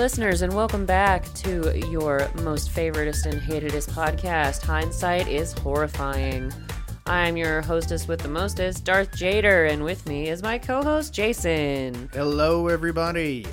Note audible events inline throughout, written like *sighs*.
listeners, and welcome back to your most favoritist and hatedest podcast. Hindsight is horrifying. I'm your hostess with the mostest, Darth Jader, and with me is my co host, Jason. Hello, everybody.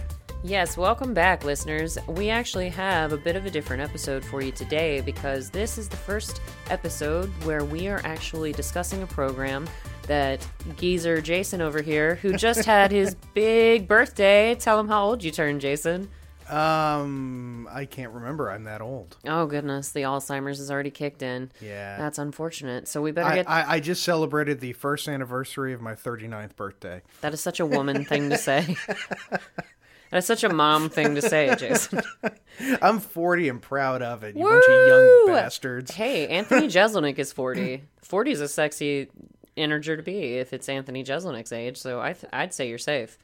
Yes, welcome back, listeners. We actually have a bit of a different episode for you today because this is the first episode where we are actually discussing a program that geezer Jason over here, who just had his *laughs* big birthday. Tell him how old you turned, Jason. Um, I can't remember. I'm that old. Oh goodness, the Alzheimer's has already kicked in. Yeah. That's unfortunate. So we better I, get. I, I just celebrated the first anniversary of my 39th birthday. that is such a woman thing to say. *laughs* That is such a mom thing to say, Jason. *laughs* I'm 40 and proud of it, you bunch of young bastards. Hey, Anthony Jeselnik is 40. 40 is a sexy integer to be if it's Anthony Jeselnik's age, so I th- I'd say you're safe.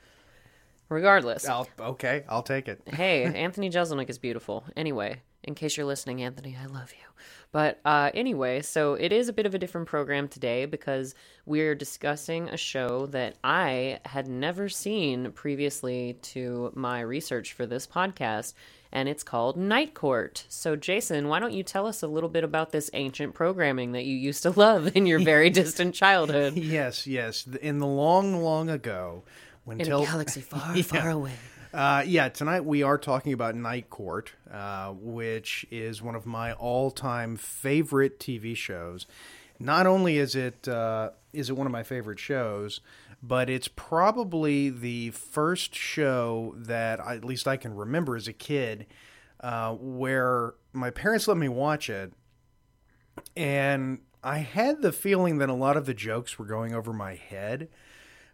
Regardless. I'll, okay, I'll take it. *laughs* hey, Anthony Jeselnik is beautiful. Anyway, in case you're listening, Anthony, I love you. But uh, anyway, so it is a bit of a different program today because we're discussing a show that I had never seen previously to my research for this podcast, and it's called Night Court. So, Jason, why don't you tell us a little bit about this ancient programming that you used to *laughs* love in your very *laughs* distant childhood? Yes, yes. In the long, long ago, when In a galaxy *laughs* far, far away. Uh, yeah, tonight we are talking about Night Court, uh, which is one of my all-time favorite TV shows. Not only is it uh, is it one of my favorite shows, but it's probably the first show that I, at least I can remember as a kid uh, where my parents let me watch it, and I had the feeling that a lot of the jokes were going over my head.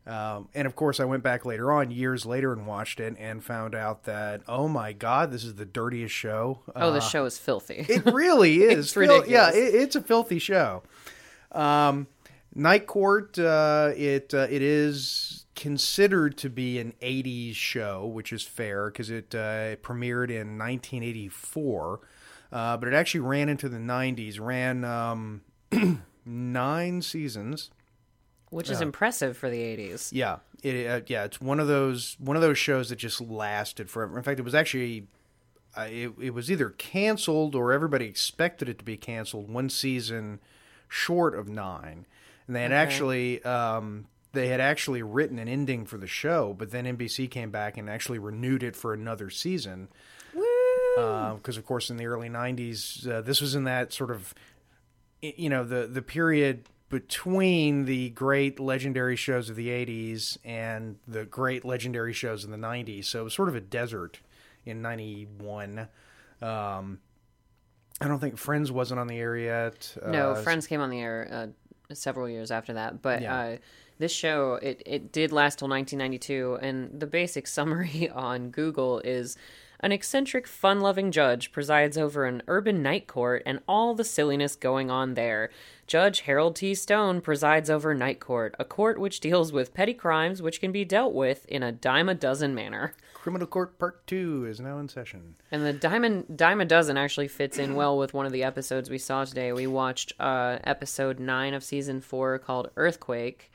Um, and of course, I went back later on, years later, and watched it and found out that, oh my God, this is the dirtiest show. Oh, Uh, the show is filthy. *laughs* it really is. It's Fil- yeah, it, it's a filthy show. Um, Night Court, uh, it uh, it is considered to be an '80s show, which is fair because it, uh, it premiered in 1984, uh, but it actually ran into the '90s. Ran um, *clears throat* nine seasons. Which is impressive for the 80s. Yeah, it uh, yeah, it's one of those one of those shows that just lasted forever. In fact, it was actually uh, it, it was either canceled or everybody expected it to be canceled one season short of nine, and they had actually um, they had actually written an ending for the show, but then NBC came back and actually renewed it for another season. Because of course in the early 90s uh, this was in that sort of you know the the period between the great legendary shows of the 80s and the great legendary shows in the 90s so it was sort of a desert in 91 um I don't think Friends wasn't on the air yet. No, Uh, Friends came on the air uh, several years after that, but Yeah. uh, this show it it did last till 1992, and the basic *laughs* summary on Google is. An eccentric, fun loving judge presides over an urban night court and all the silliness going on there. Judge Harold T. Stone presides over Night Court, a court which deals with petty crimes which can be dealt with in a dime a dozen manner. Criminal Court Part 2 is now in session. And the diamond dime a dozen actually fits in well with one of the episodes we saw today. We watched uh, episode nine of season four called Earthquake,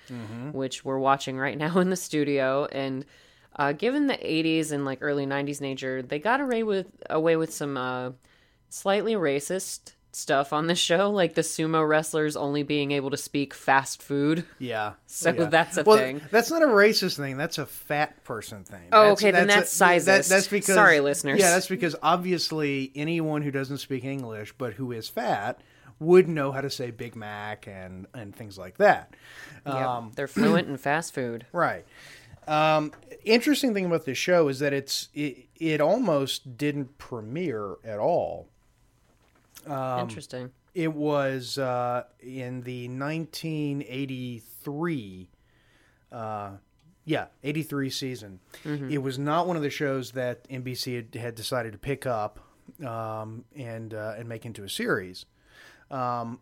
which we're watching right *laughs* now in the studio. And uh, given the '80s and like early '90s nature, they got away with away with some uh, slightly racist stuff on the *laughs* show, like the sumo wrestlers only being able to speak fast food. Yeah. *laughs* So yeah. that's a well, thing. That's not a racist thing. That's a fat person thing. Oh, That's- okay, then that's a- sizist. that's because Sorry, listeners. Yeah, that's because obviously anyone who doesn't speak English but who is fat would know how to say Big Mac and and things like that. Yep. Um, They're fluent in fast food. *clears throat* Right. Um, interesting thing about this show is that it's it, it almost didn't premiere at all. Um, Interesting. It was uh, in the 1983, uh, yeah, 83 season. It was not one of the shows that NBC had, had decided to pick up um, and uh, and make into a series. Um,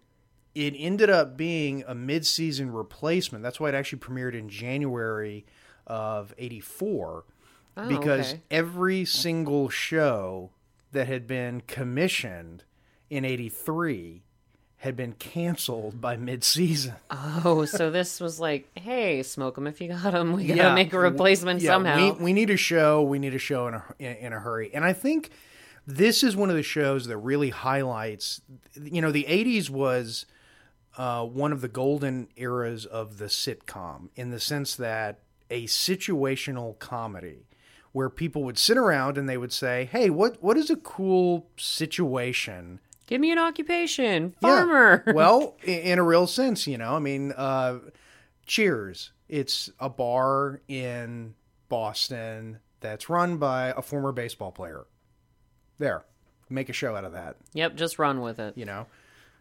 it ended up being a mid-season replacement. That's why it actually premiered in January of '84, Oh, because okay. every single show that had been commissioned in '83 had been canceled by mid-season. Oh, so this was like, hey, smoke them if you got them. We gotta Yeah, make a replacement Yeah, somehow. We, we need a show. We need a show in a in, in a hurry. And I think this is one of the shows that really highlights. You know, the '80s was uh, one of the golden eras of the sitcom in the sense that a situational comedy where people would sit around and they would say, "Hey, what what is a cool situation?" Give me an occupation, Yeah. farmer. *laughs* well, i- in a real sense, you know, I mean, uh, Cheers. It's a bar in Boston that's run by a former baseball player. There, make a show out of that. yep, just run with it. You know,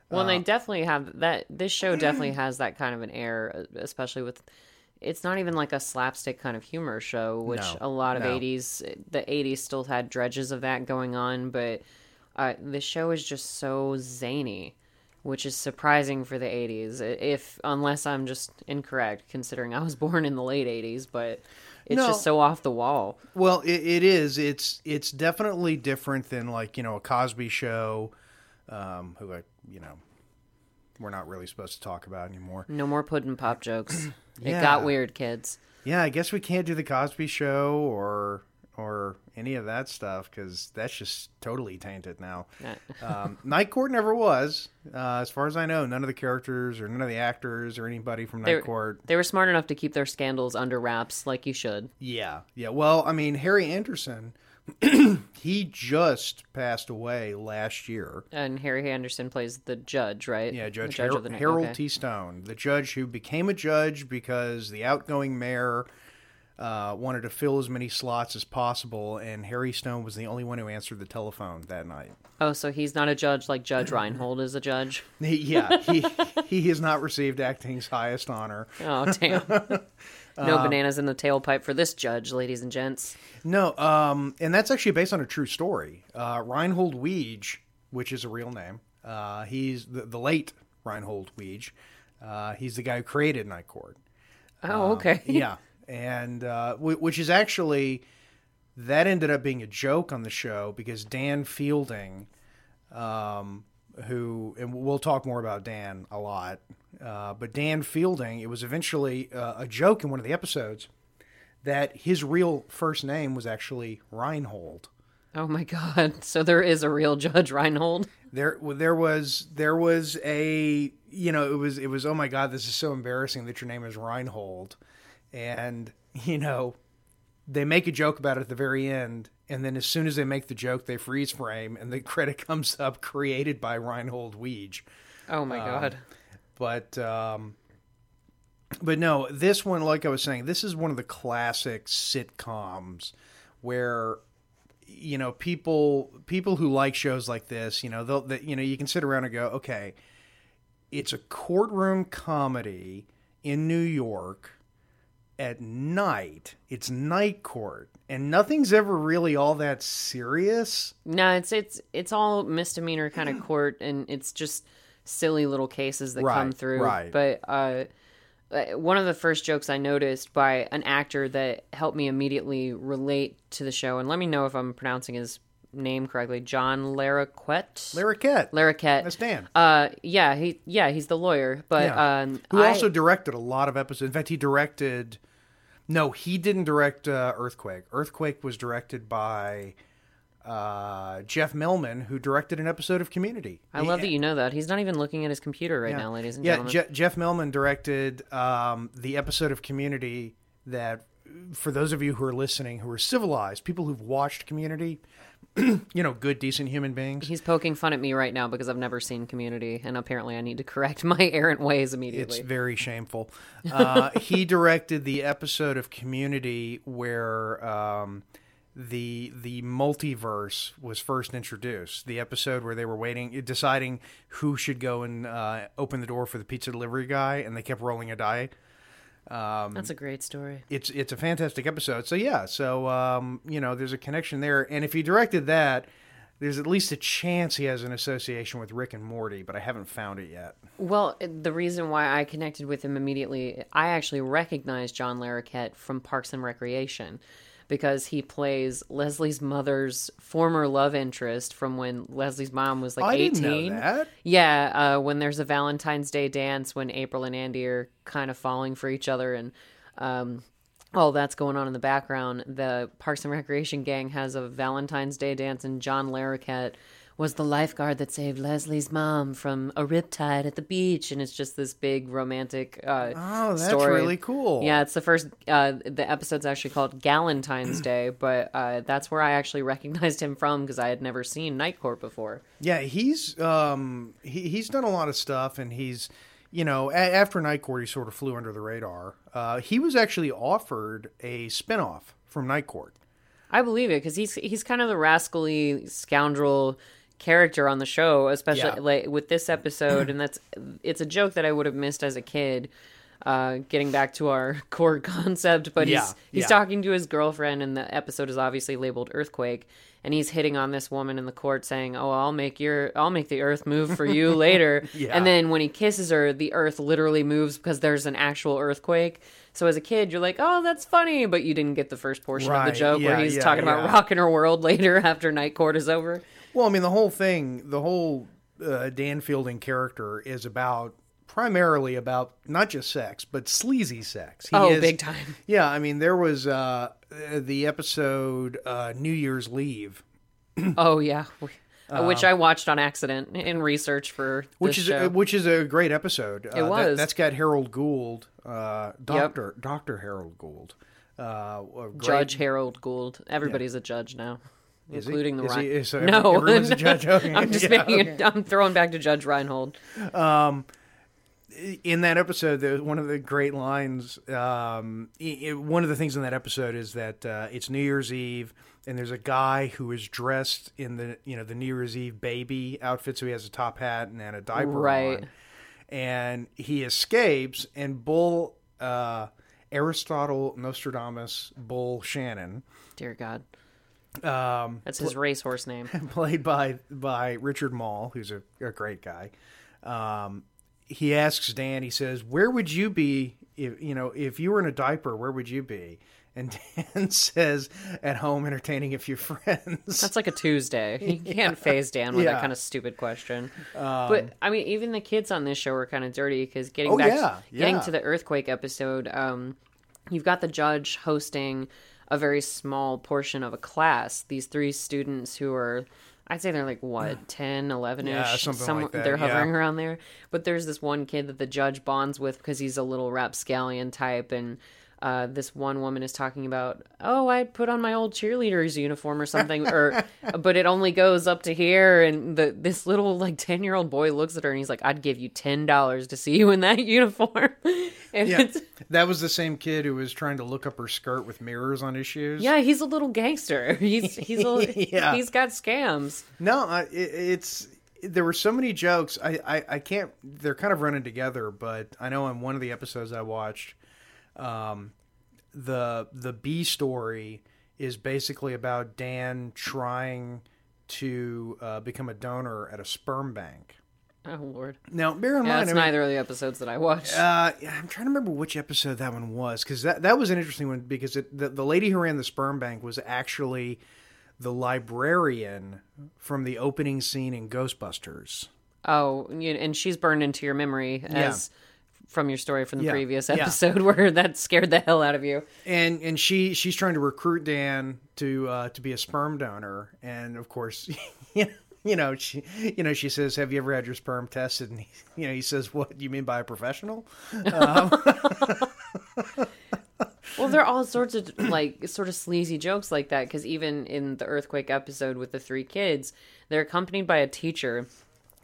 Well, Uh, they definitely have that. This show definitely *clears throat* has that kind of an air, especially with. It's not even like a slapstick kind of humor show, which No, a lot of no. '80s, the '80s still had dredges of that going on. But uh, the show is just so zany, which is surprising for the '80s. If unless I'm just incorrect, considering I was *laughs* born in the late '80s, but it's No. just so off the wall. well, it, it is. It's it's definitely different than like you know a Cosby show, um, who I you know we're not really supposed to talk about anymore. No more pudding pop jokes. *clears throat* It got weird, kids. Yeah, I guess we can't do the Cosby Show or or any of that stuff because that's just totally tainted now. *laughs* um, Night Court never was, uh, as far as I know. None of the characters or none of the actors or anybody from Night Court. They were smart enough to keep their scandals under wraps, like you should. Yeah, yeah. Well, I mean, Harry Anderson, *clears throat* he just passed away last year. And Harry Anderson plays the judge, right? Yeah, Judge, judge Har- the. Harold okay. T. Stone, the judge who became a judge because the outgoing mayor uh, wanted to fill as many slots as possible, and Harry Stone was the only one who answered the telephone that night. Oh, so he's not a judge like Judge Reinhold is a judge. *laughs* Yeah, he he has not received acting's highest honor. Oh, damn. *laughs* No Uh, bananas in the tailpipe for this judge, ladies and gents. No, um, and that's actually based on a true story. Uh, Reinhold Weege, which is a real name, uh, he's the, the late Reinhold Weege. Uh, he's the guy who created Night Court. Oh, okay. *laughs* yeah, and uh, w- which is actually that ended up being a joke on the show because Dan Fielding, um, who and we'll talk more about Dan a lot, uh, but Dan Fielding, it was eventually uh, a joke in one of the episodes that his real first name was actually Reinhold. Oh my god. *laughs* So there is a real Judge Reinhold. There, there was, there was a, you know, it was, it was. Oh my God, this is so embarrassing that your name is Reinhold, and *laughs* you know, they make a joke about it at the very end, and then as soon as they make the joke, they freeze frame, and the *laughs* credit comes up created by Reinhold Weege. Oh my Um, god. But, um, but no, this one, like I was saying, this is one of the classic sitcoms where you know people people who like shows like this you know they'll they, you know you can sit around and go okay it's a courtroom comedy in new york at night it's night court and nothing's ever really all that serious No, it's it's it's all misdemeanor kind of *clears throat* court, and it's just silly little cases that come through. right. But uh, uh, one of the first jokes I noticed by an actor that helped me immediately relate to the show, and let me know if I'm pronouncing his name correctly, John Larroquette. Larroquette. Larroquette. that's dan Uh, yeah, he yeah he's the lawyer, but Yeah. um, who I- also directed a lot of episodes in fact he directed no he didn't direct uh, earthquake. Earthquake was directed by uh, jeff melman who directed an episode of community. I love that you know that. He's not even looking at his computer right now, ladies and yeah, gentlemen. Je- Jeff Melman directed um, the episode of Community that, for those of you who are listening, who are civilized, people who've watched Community, *clears throat* you know, good, decent human beings. He's poking fun at me right now because I've never seen Community, and apparently I need to correct *laughs* my errant ways immediately. It's very shameful. Uh, *laughs* he directed the episode of Community where um, the the multiverse was first introduced. The episode where they were waiting, deciding who should go and uh, open the door for the pizza delivery guy, and they kept rolling a die. That's a great story. it's it's a fantastic episode. So yeah, so um, you know, there's a connection there. And if he directed that, there's at least a chance he has an association with Rick and Morty, but I haven't found it yet. Well, the reason why I connected with him immediately, I actually recognized John Larroquette from Parks and Recreation because he plays Leslie's mother's former love interest from when Leslie's mom was like I 18. didn't know that. Yeah, uh, when there's a Valentine's Day dance when April and Andy are kind of falling for each other and um, all that's going on in the background, the Parks and Recreation gang has a Valentine's Day dance and John Larroquette was the lifeguard that saved Leslie's mom from a riptide at the beach and it's just this big romantic uh, Oh, that's story. really cool. Yeah, it's the first. Uh, the episode's actually called Galentine's *clears throat* Day, but uh, that's where I actually *laughs* recognized him from because I had never seen Night Court before. Yeah, he's um he, he's done a lot of stuff, and he's you know a- after Night Court he sort of flew under the radar. Uh, he was actually offered a spinoff from Night Court. I believe it because he's he's kind of the rascally scoundrel character on the show, especially Yeah. like with this episode, and that's it's a joke that I would have missed as a kid. Uh, getting back to our *laughs* core concept, but Yeah, he's he's yeah. talking to his girlfriend, and the episode is obviously labeled earthquake, and he's hitting on this woman in the court, saying, "Oh, I'll make your I'll make the earth move for you *laughs* later." Yeah. And then when he kisses her, the earth literally moves because there's an actual earthquake. So as a kid, you're like, "Oh, that's funny," but you didn't get the first portion of the joke where he's talking about rocking her world *laughs* later after night court is over. Well, I mean the whole thing, the whole uh, Dan Fielding character is about primarily about not just sex but sleazy sex. He Oh, is- big time. Yeah, I mean there was uh, uh, the episode uh, New Year's Leave. *clears throat* Oh yeah, which I watched on accident in research for Uh, which is show. a, which is a great episode. Uh, It was. That, has got Harold Gould, uh, Doctor Doctor Harold Gould, uh, great- Judge Harold Gould. Everybody's a judge now, Is he? including the Is he- Rein- is- so no, everyone's a *laughs* judge? Okay. I'm just Yeah, making it. I'm throwing back to Judge Reinhold. in that episode, there, one of the great lines, um, i i- one of the things in that episode is that uh, it's New Year's Eve, and there's a guy who is dressed in the you know the New Year's Eve baby outfit, so he has a top hat and, and a diaper Right. on, and he escapes, and Bull uh, Aristotle Nostradamus Bull Shannon, Dear God, um, that's his racehorse name. *laughs* played by by Richard Moll, who's a, a great guy. Um, he asks Dan. He says, "Where would you be if you know if you were in a diaper? Where would you be?" And Dan *laughs* says, "At home, entertaining a few friends." That's like a Tuesday. *laughs* You can't phase Dan with Yeah. that kind of stupid question. but I mean, even the kids on this show are kind of dirty because getting Oh, back, yeah, getting yeah. to the earthquake episode, um, you've got the judge hosting a very small portion of a class. These three students who are. I'd say they're like what 10, 11 ish. Yeah, something like that, They're hovering yeah. around there. But there's this one kid that the judge bonds with because he's a little rapscallion type, and uh, this one woman is talking about, oh, I put on my old cheerleader's uniform or something, or *laughs* but it only goes up to here, and the this little like ten year old boy looks at her and he's like, I'd give you ten dollars to see you in that *laughs* uniform, *laughs* and yeah, that was the same kid who was trying to look up her skirt with mirrors on his shoes. Yeah, he's a little gangster. He's he's a, Yeah. he's got scams. No, I, it, it's there were so many jokes. I, I I can't. They're kind of running together, but I know in one of the episodes I watched, um, the the B story is basically about Dan trying to uh, become a donor at a sperm bank. Oh lord, Now, bear in yeah, mind, that's I mean, neither of the episodes that I watched. uh, I'm trying to remember which episode that one was because that that was an interesting one because it, the the lady who ran the sperm bank was actually the librarian from the opening scene in Ghostbusters. Oh, and she's burned into your memory as from your story from the Yeah, previous yeah. episode *laughs* where that scared the hell out of you. and and she she's trying to recruit Dan to uh, to be a sperm donor, and of course, *laughs* you know she you know she says, "Have you ever had your sperm tested?" And he, you know he says, "What do you mean by a professional?" *laughs* Well, there are all sorts of like sort of sleazy jokes like that because even in the earthquake episode with the three kids, they're accompanied by a teacher,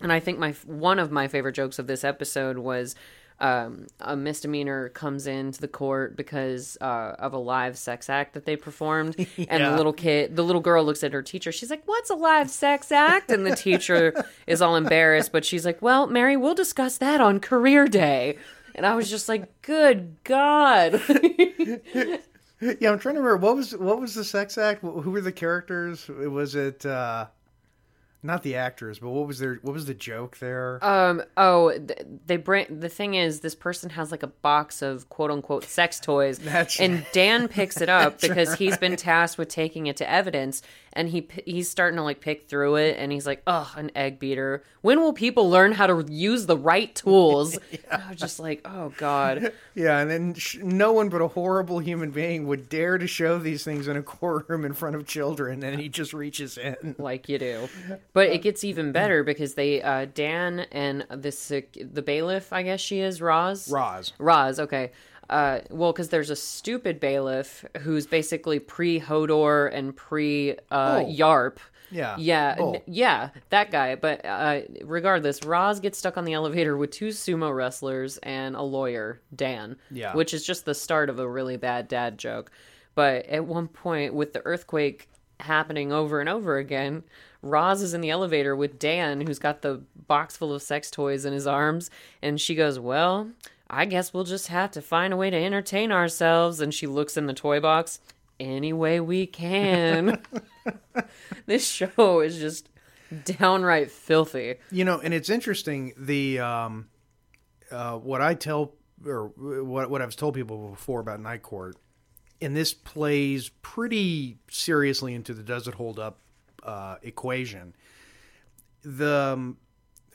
and I think my one of my favorite jokes of this episode was. Um, a misdemeanor comes into the court because uh, of a live sex act that they performed, *laughs* and the little kid, the little girl, looks at her teacher. She's like, "What's a live sex act?" And the teacher *laughs* is all embarrassed, but she's like, "Well, Mary, we'll discuss that on career day." And I was just like, "Good God!" *laughs* Yeah, I'm trying to remember what was what was the sex act. Who were the characters? Was it uh, not the actors, but what was their what was the joke there? Um. Oh, they bring. The thing is, this person has like a box of quote unquote sex toys, *laughs* and Dan picks it up *laughs* because he's been tasked with taking it to evidence, and he he's starting to like pick through it, and he's like, "Oh, an egg beater. When will people learn how to use the right tools?" *laughs* And I was just like, "Oh God." *laughs* yeah, and then sh- no one but a horrible human being would dare to show these things in a courtroom in front of children, and he just reaches in. *laughs* like you do. But it gets even better because they uh Dan and this uh, the bailiff, I guess she is Roz. Roz. Roz, okay. Uh, well, because there's a stupid bailiff who's basically pre Hodor and pre uh, Oh. Yarp. Yeah. Yeah, Oh. yeah, that guy. But uh, regardless, Roz gets stuck on the elevator with two sumo wrestlers and a lawyer, Dan. Yeah. Which is just the start of a really bad dad joke. But at one point, with the earthquake happening over and over again, Roz is in the elevator with Dan, who's got the box full of sex toys in his arms, and she goes, Well, I guess we'll just have to find a way to entertain ourselves. And she looks in the toy box. Any way we can. *laughs* this show is just downright filthy. You know, and it's interesting. The um, uh, what I tell or what what I've told people before about Night Court, and this plays pretty seriously into the does it hold up uh, equation. The um,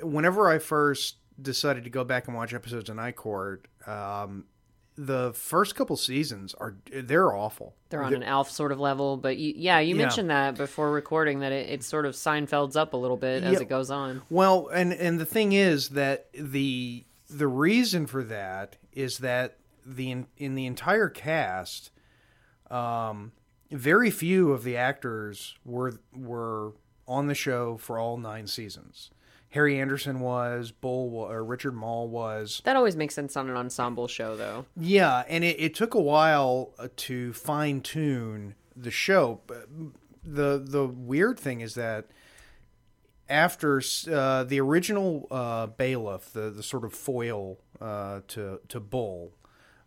whenever I first decided to go back and watch episodes of Night Court, um, the first couple seasons are they're awful. They're on an Alf sort of level, but you, yeah, you Yeah. mentioned that before recording that it, it sort of Seinfeld's up a little bit as Yeah. it goes on. Well, and and the thing is that the the reason for that is that the in, in the entire cast, um, very few of the actors were were on the show for all nine seasons. Harry Anderson was, Bull wa- or Richard Moll was. That always makes sense on an ensemble show, though. Yeah, and it, it took a while uh, to fine tune the show. But the The weird thing is that after uh, the original uh, bailiff, the the sort of foil uh, to to Bull,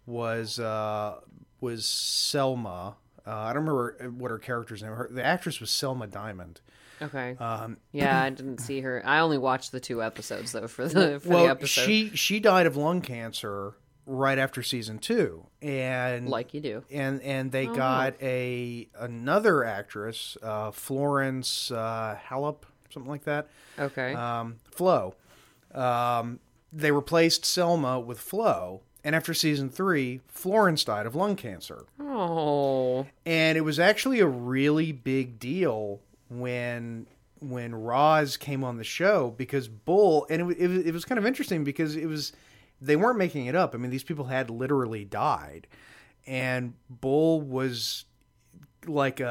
was uh, was Selma. Uh, I don't remember what her character's name. Her, the actress was Selma Diamond. Okay. Um, yeah, I *clears throat* didn't see her. I only watched the two episodes though for the for well, the episode. she she died of lung cancer right after season two, and like you do. and and they Oh. got a another actress, uh, Florence uh, Halop, something like that. Okay. Um, Flo. Um, they replaced Selma with Flo, and after season three, Florence died of lung cancer, oh. and it was actually a really big deal when when Roz came on the show because Bull, and it, it, was- it was kind of interesting because it was they weren't making it up. I mean, these people had literally died, and Bull was like a,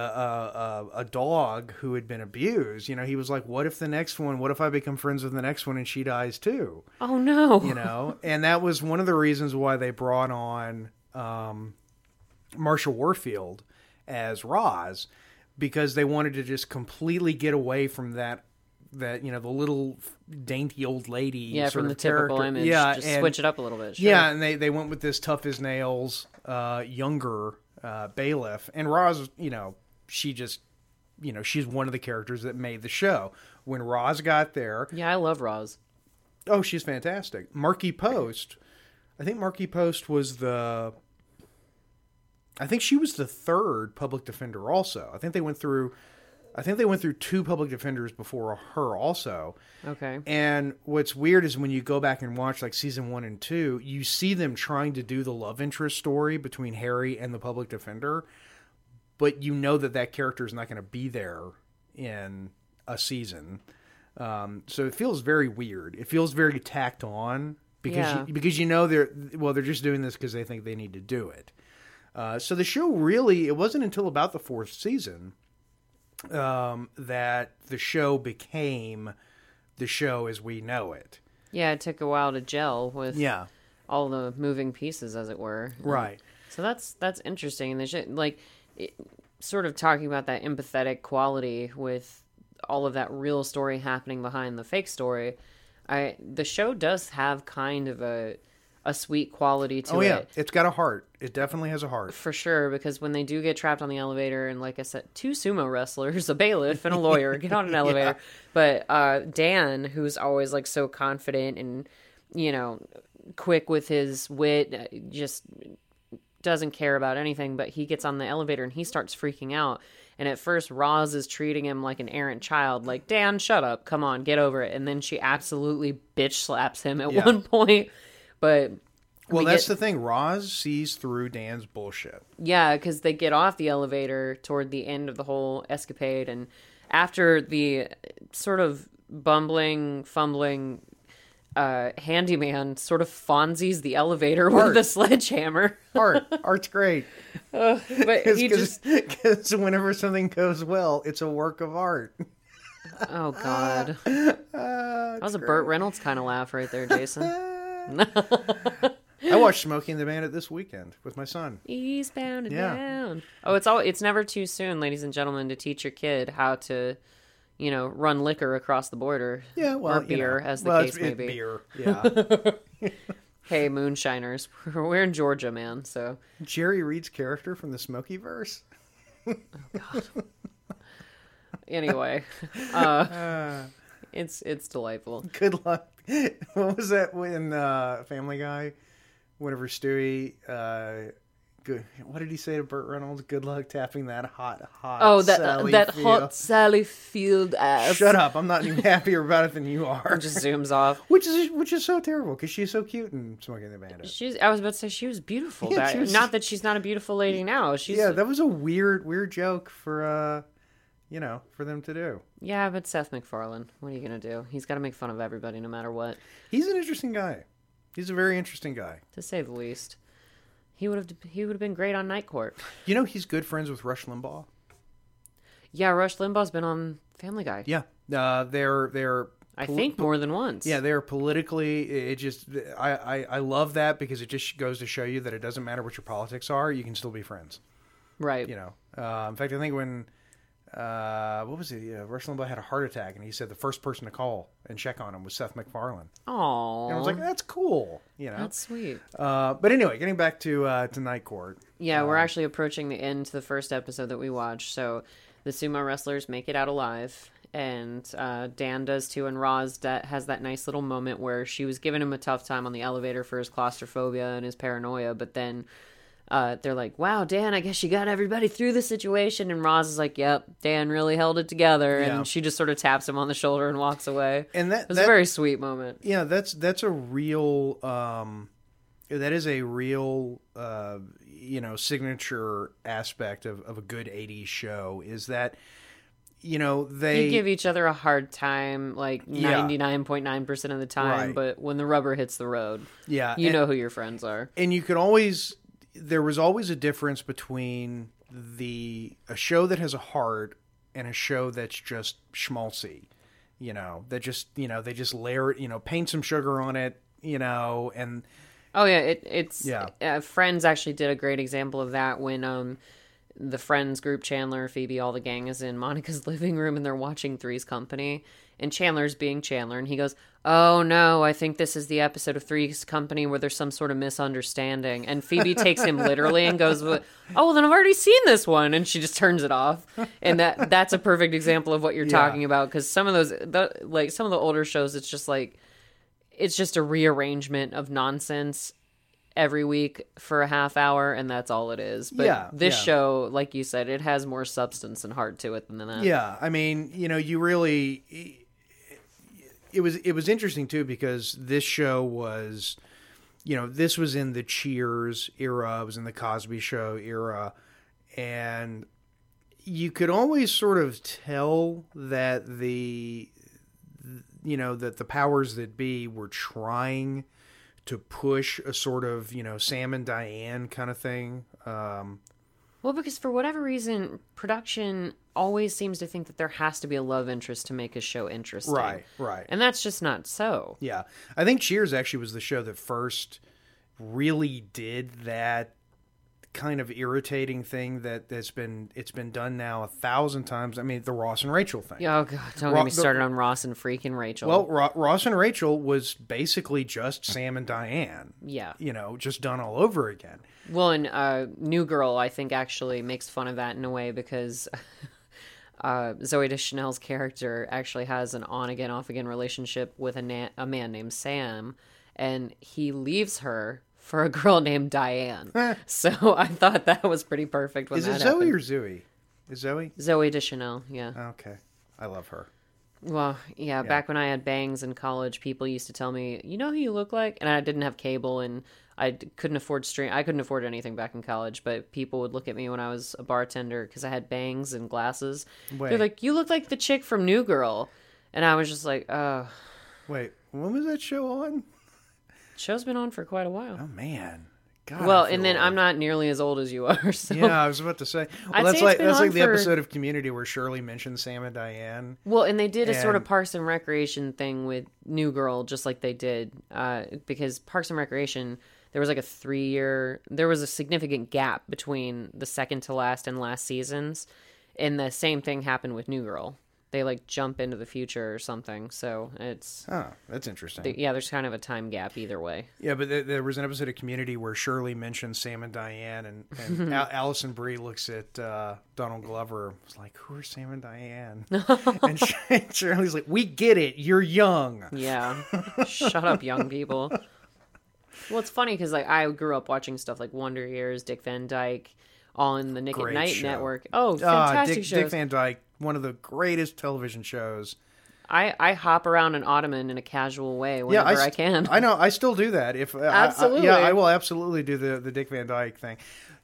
a a dog who had been abused. You know, he was like, "What if the next one? What if I become friends with the next one and she dies too?" Oh no. You know, and that was one of the reasons why they brought on um, Marsha Warfield as Roz because they wanted to just completely get away from that that you know the little dainty old lady yeah, from the typical character. image. yeah just and- switch it up a little bit. Sure. yeah, and they, they went with this tough as nails, uh, younger uh, bailiff. And Roz, you know, she just, you know, she's one of the characters that made the show. When Roz got there, Yeah, I love Roz. oh, she's fantastic. Markie Post, I think Markie Post was the, I think she was the third public defender. Also, I think they went through, I think they went through two public defenders before her. Also, Okay. and what's weird is when you go back and watch like season one and two, you see them trying to do the love interest story between Harry and the public defender, but you know that that character is not going to be there in a season. Um, so it feels very weird. It feels very tacked on because Yeah. you, because you know they're well they're just doing this because they think they need to do it. Uh, so the show really it wasn't until about the fourth season um, that the show became the show as we know it. Yeah, it took a while to gel with Yeah, all the moving pieces, as it were. right. So that's that's interesting. And they should like it, sort of talking about that empathetic quality with all of that real story happening behind the fake story. I the show does have kind of a a sweet quality to it. Oh yeah, it's got a heart. It definitely has a heart. For sure, because when they do get trapped on the elevator, and like I said, two sumo wrestlers, *laughs* a bailiff, and a lawyer get on an *laughs* elevator. But uh, Dan, who's always like so confident and you know quick with his wit, uh, just doesn't care about anything. But he gets on the elevator and he starts freaking out. And at first, Roz is treating him like an errant child, like Dan, shut up, come on, get over it. And then she absolutely bitch slaps him at Yeah. one *laughs* point. But Well, we that's get- the thing. Roz sees through Dan's bullshit. Yeah, because they get off the elevator toward the end of the whole escapade, and after the sort of bumbling, fumbling uh, handyman sort of Fonzies the elevator with Art. the sledgehammer, *laughs* Art, art's great. but *laughs* he just *laughs* Because whenever something goes well, it's a work of art. oh god, Uh, that was a Burt Reynolds kind of laugh right there, Jason. *laughs* I watched Smokey and the Bandit this weekend with my son. Eastbound and Yeah. down. Oh, it's all. It's never too soon, ladies and gentlemen, to teach your kid how to, you know, run liquor across the border. Yeah, well, or you beer, know. as the Well, case it's- may it's be. Beer, *laughs* yeah. Hey, moonshiners, *laughs* we're in Georgia, man. So Jerry Reed's character from the Smoky verse. Oh, God. Anyway, uh, it's it's delightful. *laughs* Good luck. What was that when uh, Family Guy? Whenever Stewie, uh, good. What did he say to Burt Reynolds? Good luck tapping that hot, hot. Oh, that Sally that Field." hot Sally Field ass. Shut up! I'm not any *laughs* happier about it than you are. Just zooms off. *laughs* Which is which is so terrible because she's so cute and Smoking the Bandit. She's. I was about to say she was beautiful. Yeah, back- she was- Not that she's not a beautiful lady now. She's. Yeah, that was a weird, weird joke for uh, you know, for them to do. Yeah, but Seth MacFarlane. What are you gonna do? He's got to make fun of everybody, no matter what, He's an interesting guy. He's a very interesting guy. to say the least. He would have. He would have been great on Night Court. You know, he's good friends with Rush Limbaugh. Yeah, Rush Limbaugh's been on Family Guy. Yeah, uh, they're they're I think more than once. Yeah, they're politically. It just I, I I love that because it just goes to show you that it doesn't matter what your politics are, you can still be friends. Right. You know. Uh, in fact, I think when uh, what was it? Yeah, Rush Limbaugh had a heart attack, and he said the first person to call and check on him was Seth MacFarlane. Aww. And I was like, that's cool. You know. that's sweet. Uh, but anyway, getting back to uh, to Night Court. Yeah, we're actually approaching the end to the first episode that we watched. So the sumo wrestlers make it out alive, and uh, Dan does too. And Roz that has that nice little moment where she was giving him a tough time on the elevator for his claustrophobia and his paranoia, but then. Uh, they're like, "Wow, Dan, I guess you got everybody through the situation." And Roz is like, "Yep, Dan really held it together." Yeah. And she just sort of taps him on the shoulder and walks away. And that was a very sweet moment. yeah, that's that's a real um, that is a real uh, you know signature aspect of, of a good '80s show is that you know they You give each other a hard time like ninety nine point nine percent of the time, Right. but when the rubber hits the road, yeah you and- know who your friends are. and you can always there was always a difference between the a show that has a heart and a show that's just schmaltzy you know that just you know they just layer it you know paint some sugar on it you know and Oh yeah, it, it's Yeah. Uh, Friends actually did a great example of that when um the Friends group Chandler, Phoebe, all the gang is in Monica's *laughs* living room and they're watching Three's Company and Chandler's being Chandler and he goes, "Oh no, I think this is the episode of Three's Company where there's some sort of misunderstanding." And Phoebe takes him *laughs* literally and goes, "Oh well, then I've already seen this one," and she just turns it off. And that that's a perfect example of what you're Yeah. talking about because some of those the, like some of the older shows, it's just like it's just a rearrangement of nonsense every week for a half hour and that's all it is but Yeah, this yeah. show like you said it has more substance and heart to it than that Yeah, I mean, you know, you really it was it was interesting too because this show was you know, this was in the Cheers era, it was in the Cosby show era and you could always sort of tell that the you know that the powers that be were trying to push a sort of, you know, Sam and Diane kind of thing. Um well because for whatever reason production always seems to think that there has to be a love interest to make a show interesting right, right. and that's just not so Yeah. I think Cheers actually was the show that first really did that kind of irritating thing that that's been it's been done now a thousand times. I mean, the Ross and Rachel thing. Oh god, don't Ro- get me the- started on Ross and freaking Rachel. Well, Ro- Ross and Rachel was basically just Sam and Diane. yeah. You know, just done all over again. Well, and uh, New Girl, I think, actually makes fun of that in a way because *laughs* uh, Zoe Deschanel's character actually has an on again, off again relationship with a, na- a man named Sam, and he leaves her for a girl named Diane. Eh. so *laughs* I thought that was pretty perfect when Is that it Zoe happened. or Zoe? Is Zoe? Zoe Deschanel, yeah. Okay, I love her. Well, yeah, back when I had bangs in college, people used to tell me, "You know who you look like?" And I didn't have cable, and I couldn't afford stream. I couldn't afford anything back in college, but people would look at me when I was a bartender because I had bangs and glasses. Wait. They're like, "You look like the chick from New Girl," and I was just like, "Oh, Wait, when was that show on? Show's been on for quite a while." Oh man, God. well, and then old. I'm not nearly as old as you are, *laughs* so Yeah, I was about to say. Well, I'd that's say like that's like the for- episode of Community where Shirley mentioned Sam and Diane. Well, and they did a sort of Parks and Recreation thing with New Girl, just like they did, uh, because Parks and Recreation, there was like a three year, there was a significant gap between the second to last and last seasons, and the same thing happened with New Girl. They like jump into the future or something, so it's Oh, that's interesting. yeah. There's kind of a time gap either way. Yeah, but there, there was an episode of Community where Shirley mentioned Sam and Diane, and, and *laughs* Al- Alison Brie looks at uh, Donald Glover, was like, "Who are Sam and Diane?" *laughs* and Sh- Shirley's like, "We get it. You're young." Yeah. *laughs* Shut up, young people. Well, it's funny because like I grew up watching stuff like Wonder Years, Dick Van Dyke, all in the Nick Great at Night show. network. Oh, Ah, fantastic Dick, shows! Dick Van Dyke, one of the greatest television shows. I I hop around an ottoman in a casual way whenever I, st- can. I know. I still do that. If I- I- Absolutely. yeah, I will absolutely do the the Dick Van Dyke thing.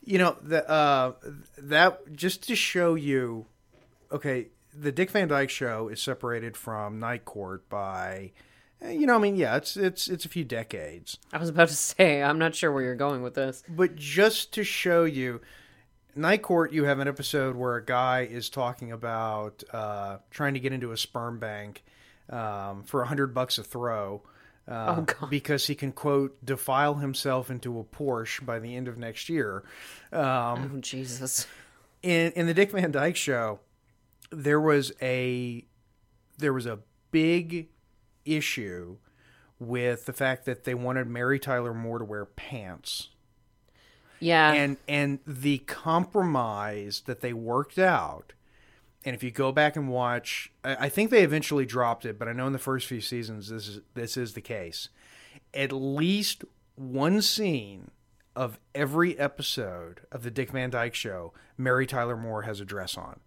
You know the uh, that just to show you. Okay, the Dick Van Dyke show is separated from Night Court by, eh, you know, I mean, yeah, it's it's it's a few decades, I was about to *laughs* say I'm not sure where you're going with this. but just to show you. Night Court, you have an episode where a guy is talking about uh, trying to get into a sperm bank um, for a hundred bucks a throw. Uh, Oh, Because he can quote defile himself into a Porsche by the end of next year. Um, Oh Jesus! in in the Dick Van Dyke Show, there was a there was a big issue with the fact that they wanted Mary Tyler Moore to wear pants Yeah, and and the compromise that they worked out and if you go back and watch I, I think they eventually dropped it but i know in the first few seasons this is this is the case at least one scene of every episode of the dick van dyke show mary tyler moore has a dress on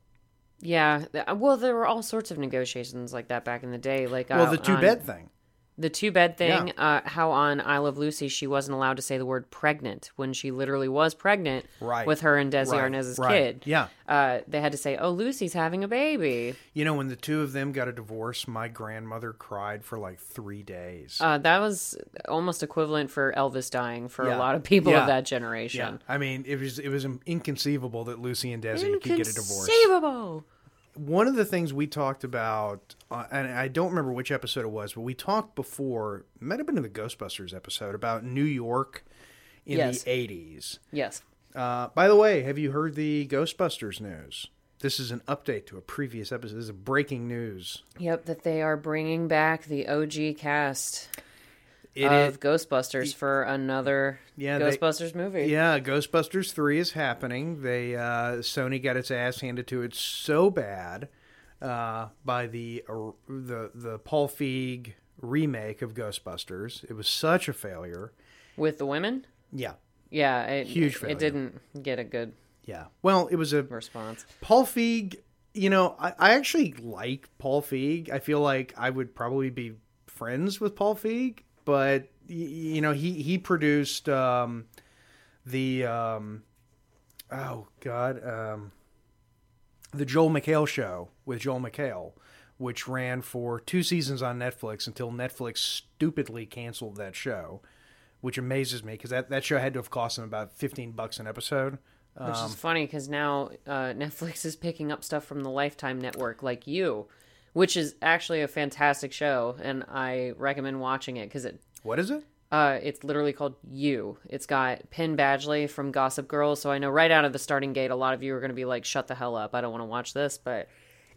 yeah. Well, there were all sorts of negotiations like that back in the day. Like well uh, the two on- bed thing The two bed thing, uh, how on I Love Lucy she wasn't allowed to say the word pregnant when she literally was pregnant Right. with her and Desi Right, Arnaz's right. kid. Yeah. Uh, they had to say, oh, Lucy's having a baby. you know when the two of them got a divorce my grandmother cried for like three days Uh, that was almost equivalent for Elvis dying for Yeah. a lot of people Yeah. of that yeah generation. i mean it was it was inconceivable that lucy and desi could get a divorce Inconceivable. One of the things we talked about, uh, and I don't remember which episode it was, but we talked before, might have been in the Ghostbusters episode, about New York in Yes. the 80s. Yes. Uh, by the way, have you heard the Ghostbusters news? This is an update to a previous episode. This is breaking news. Yep, that they are bringing back the OG cast It of is- Ghostbusters for another Yeah, they- Ghostbusters movie. Yeah, Ghostbusters 3 is happening. They uh, Sony got its ass handed to it so bad uh, by the uh, the the Paul Feig remake of Ghostbusters. It was such a failure. With the women? Yeah. Yeah, it, Huge failure. it didn't get a good Yeah. Well, it was a response. Paul Feig. You know, I, I actually like Paul Feig. I feel like I would probably be friends with Paul Feig, but you know, he he produced um, the um, oh god, um, the Joel McHale show with Joel McHale, which ran for two seasons on Netflix until Netflix stupidly canceled that show, which amazes me because that that show had to have cost them about fifteen bucks an episode. Which Um, is funny because now uh, *laughs* Netflix is picking up stuff from the Lifetime network, like you, which is actually a fantastic show, and I recommend watching it because it. What is it? Uh, it's literally called You. It's got Penn Badgley from Gossip Girl, so I know right out of the starting gate, a lot of you are going to be like, "Shut the hell up! I don't want to watch this." But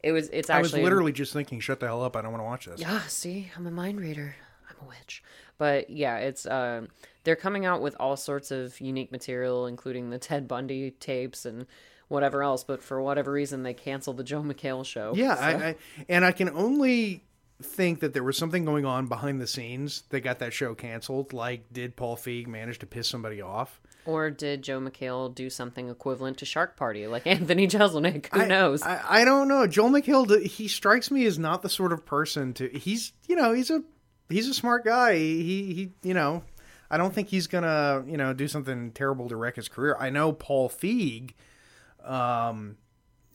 it was. It's actually. I was literally just thinking, shut the hell up. I don't want to watch this. Yeah, see, I'm a mind reader. I'm a witch. But yeah, it's um they're coming out with all sorts of unique material, including the Ted Bundy tapes and whatever else. But for whatever reason, they canceled the Joel McHale show. Yeah, So- I, I and I can only think that there was something going on behind the scenes that got that show canceled. Like, did Paul Feig manage to piss somebody off? or did Joel McHale do something equivalent to Shark Party, like *laughs* Anthony Jeselnik? Who I- knows? I, I don't know. Joel McHale, he strikes me as not the sort of person to. He's you know he's a he's a smart guy. He he you know. I don't think he's gonna, you know, do something terrible to wreck his career. I know Paul Feig. Um,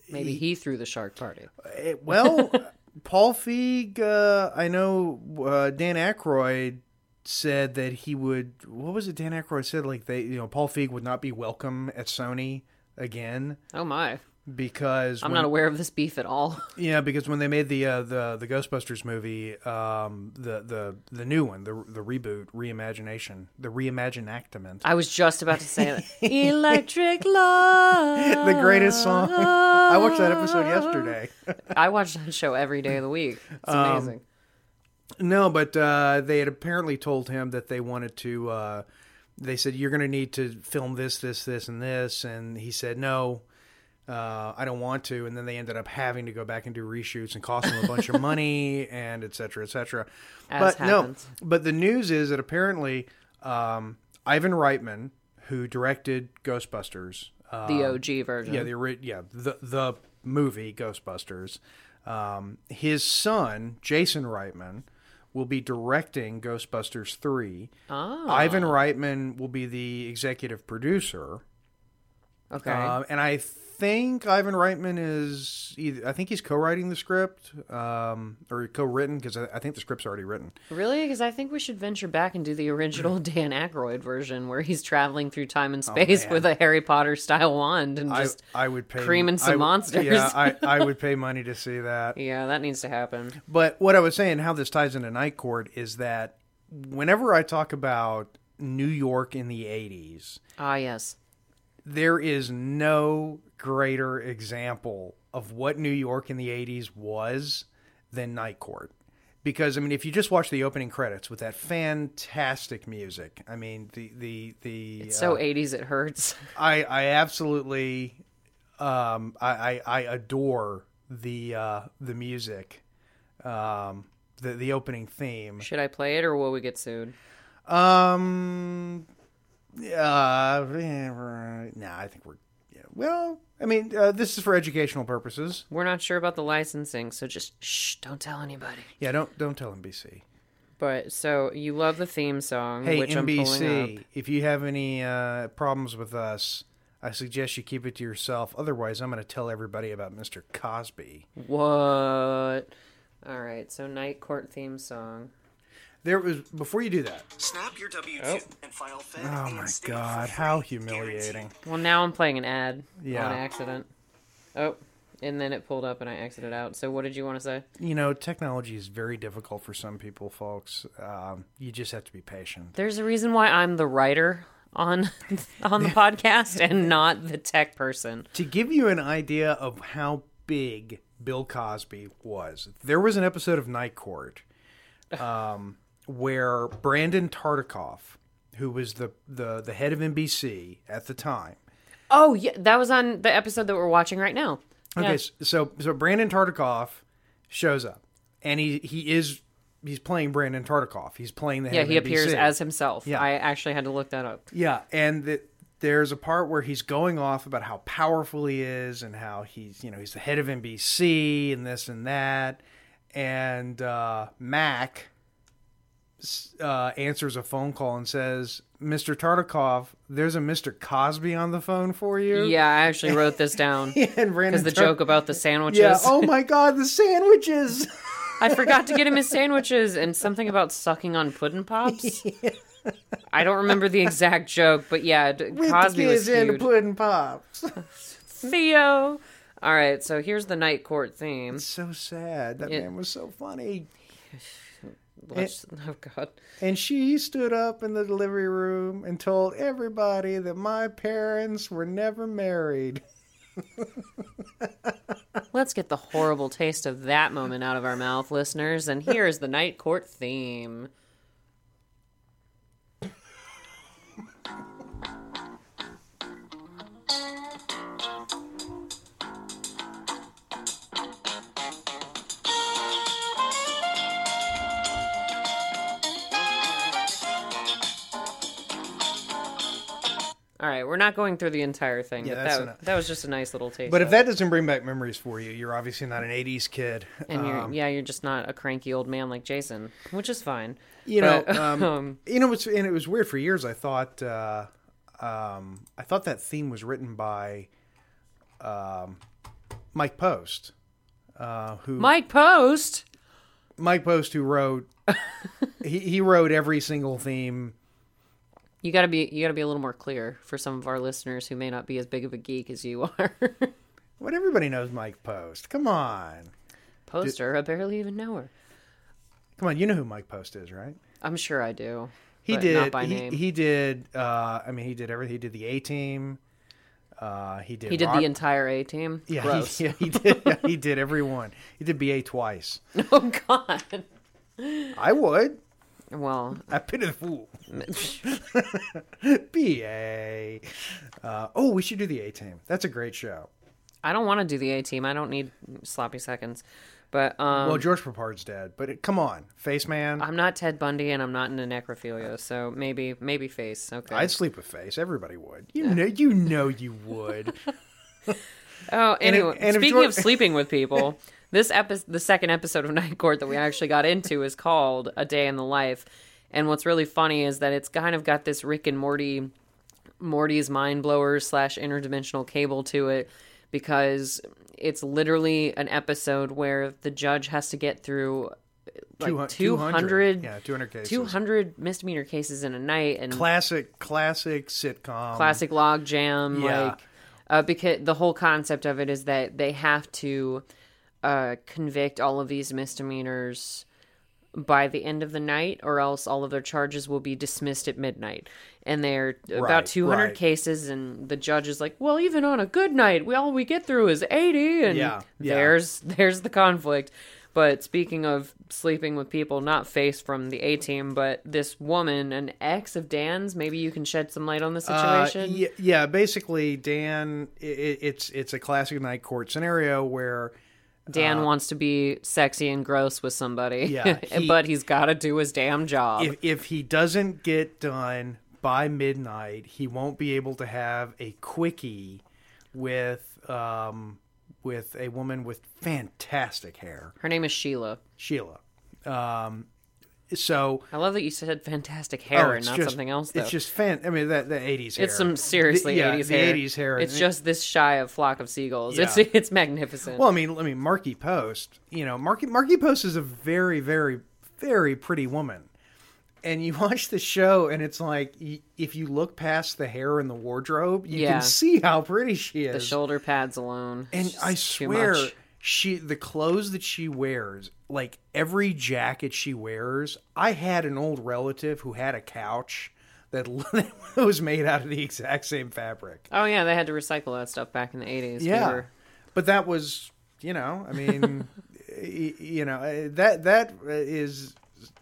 Maybe he threw the Shark Party. Eh, well, *laughs* Paul Feig, uh, I know uh, Dan Aykroyd said that he would. What was it? Dan Aykroyd said like they, you know, Paul Feig would not be welcome at Sony again Oh my! Because I'm when- not aware of this beef at all. *laughs* Yeah, because when they made the uh, the the Ghostbusters movie, um, the the the new one, the the reboot, reimagination, the reimaginactament, I was just about to say that. *laughs* Electric love. *laughs* the greatest song. I watched that episode yesterday. I watch that show every day of the week. It's Um, amazing. No, but uh, they had apparently told him that they wanted to. Uh, they said you're going to need to film this, this, this, and this, and he said no. Uh, I don't want to, and then they ended up having to go back and do reshoots and cost them a bunch of *laughs* money and et cetera, et cetera. As but happens. no, but the news is that apparently um, Ivan Reitman, who directed Ghostbusters, uh, the OG version. yeah, the yeah the the movie Ghostbusters. Um, his son Jason Reitman will be directing Ghostbusters three. Ah, Ivan Reitman will be the executive producer, okay. um, and I think Ivan Reitman is either I think he's co-writing the script um, or co-written because I, I think the script's already written. really? Because I think we should venture back and do the original *laughs* Dan Aykroyd version where he's traveling through time and space Oh, with a Harry Potter style wand and I, just. I would pay creaming some I monsters. Yeah, I, *laughs* I would pay money to see that. Yeah, that needs to happen. But what I was saying, how this ties into Night Court, is that whenever I talk about New York in the 80s, Ah, yes. There is no greater example of what New York in the 80s was than Night Court. Because I mean, if you just watch the opening credits with that fantastic music, I mean, the the the It's so uh, 80s it hurts. *laughs* I I absolutely um I I, I adore the uh the music um the the opening theme Should I play it or will we get sued? um uh nah I think we're yeah, well I mean uh, this is for educational purposes We're not sure about the licensing, so just shh, don't tell anybody. yeah don't don't tell NBC But so you love the theme song, hey which NBC if you have any uh problems with us I suggest you keep it to yourself otherwise I'm going to tell everybody about Mr. Cosby What? All right, so night court theme song. There was before you do that Snap your W-2 Oh. and file FED Oh my state god, how free. humiliating. Well, now I'm playing an ad Yeah. on accident. Oh, and then it pulled up and I exited out. So what did you want to say? You know, technology is very difficult for some people, folks. Um, you just have to be patient. There's a reason why I'm the writer on *laughs* on the *laughs* podcast and not the tech person. To give you an idea of how big Bill Cosby was, there was an episode of Night Court um, where Brandon Tartikoff, who was the, the, the head of NBC at the time, Oh, yeah, that was on the episode that we're watching right now. Okay, Yeah. so so Brandon Tartikoff shows up, and he he is he's playing Brandon Tartikoff. He's playing the head Yeah, he appears as himself. Yeah. I actually had to look that up. yeah, and the, there's a part where he's going off about how powerful he is and how he's you know he's the head of NBC and this and that, and uh, Mac uh, answers a phone call and says, "Mr. Tartikoff, there's a Mr. Cosby on the phone for you." Yeah, I actually wrote this down *laughs* and Brandon because the joke about the sandwiches. Yeah. Oh my God, the sandwiches. I forgot to get him his *laughs* sandwiches and something about sucking on pudding pops. *laughs* I don't remember the exact joke, but yeah, d- Cosby was into huge. pudding pops. Theo. All right, so here's the night court theme. so sad. That It- man was so funny. Watch, oh God. And she stood up in the delivery room and told everybody that my parents were never married. *laughs* Let's get the horrible taste of that moment out of our mouth, listeners. And here is the night court theme. All right, we're not going through the entire thing, Yeah, but that, enough. that was just a nice little taste. But if that doesn't bring back memories for you, you're obviously not an 80s kid. and you're Um, yeah, you're just not a cranky old man like Jason, which is fine. you know, But, um, *laughs* um, you know, it's, and it was weird for years. I thought, uh, um, I thought that theme was written by um, Mike Post, uh, who Mike Post. Mike Post, who wrote, *laughs* he, he wrote every single theme. You gotta be you gotta be a little more clear for some of our listeners who may not be as big of a geek as you *laughs* are. What everybody knows, Mike Post. Come on, Poster, I barely even know her. come on. You know who Mike Post is, right? I'm sure I do. He did. not by he, name. he did. Uh, I mean, he did everything. He did the A Team. Uh, he did. He did the entire A team. Yeah, he, *laughs* yeah, he did. Yeah, he did every one. He did BA twice. *laughs* Oh God. I would. Well, I pity the fool. *laughs* BA. Uh, oh, we should do the A Team. That's a great show. I don't want to do the A team. I don't need sloppy seconds. But um, Well, George Peppard's dead, but it, come on, Face Man. I'm not Ted Bundy, and I'm not into necrophilia, so maybe maybe face. Okay. I'd sleep with Face. Everybody would. You know, you know, you would. *laughs* Oh, And if- anyway, and speaking George- of sleeping with people, *laughs* this episode, the second episode of *laughs* Night Court that we actually got into is called "A Day in the Life," and what's really funny is that it's kind of got this Rick and Morty, Morty's mind blowers slash interdimensional cable to it, because it's literally an episode where the judge has to get through like 200, Yeah, 200 cases. 200 misdemeanor cases in a night, and Classic, classic sitcom. classic log jam Yeah. like uh, because the whole concept of it is that they have to uh, convict all of these misdemeanors by the end of the night or else all of their charges will be dismissed at midnight and they're Right, about 200 right. cases and the judge is like well even on a good night we all we get through is 80 and Yeah, yeah. there's there's the conflict but speaking of sleeping with people not face from the a team but this woman an ex of dan's maybe you can shed some light on the Uh, situation yeah, yeah, basically, Dan. i i it's it's a classic night court scenario where Dan wants to be sexy and gross with somebody. Yeah, *laughs* he- but he's got to do his damn job. if if he doesn't get done by midnight, he won't be able to have a quickie with um with a woman with fantastic hair, Her name is Sheila. Sheila. Um, so I love that you said fantastic oh, hair oh, and not just- something else. Though It's just fan. I mean, that the eighties hair. It's some seriously The- yeah, 80s the hair. 80s hair. It's just this shy of flock of seagulls. It's Yeah. *laughs* it's magnificent. Well, I mean, I mean, Markie Post. You know, Markie Markie Post is a very, very, very pretty woman. And you *laughs* watch the show, and it's like if you look past the hair and the wardrobe, you Yeah. can see how pretty she is. the shoulder pads alone. and I swear. She the clothes that she wears, like every jacket she wears. I had an old relative who had a couch that *laughs* was made out of the exact same fabric. Oh yeah, they had to recycle that stuff back in the eighties. Yeah, but that was, you know, I mean, *laughs* you know, uh, that that is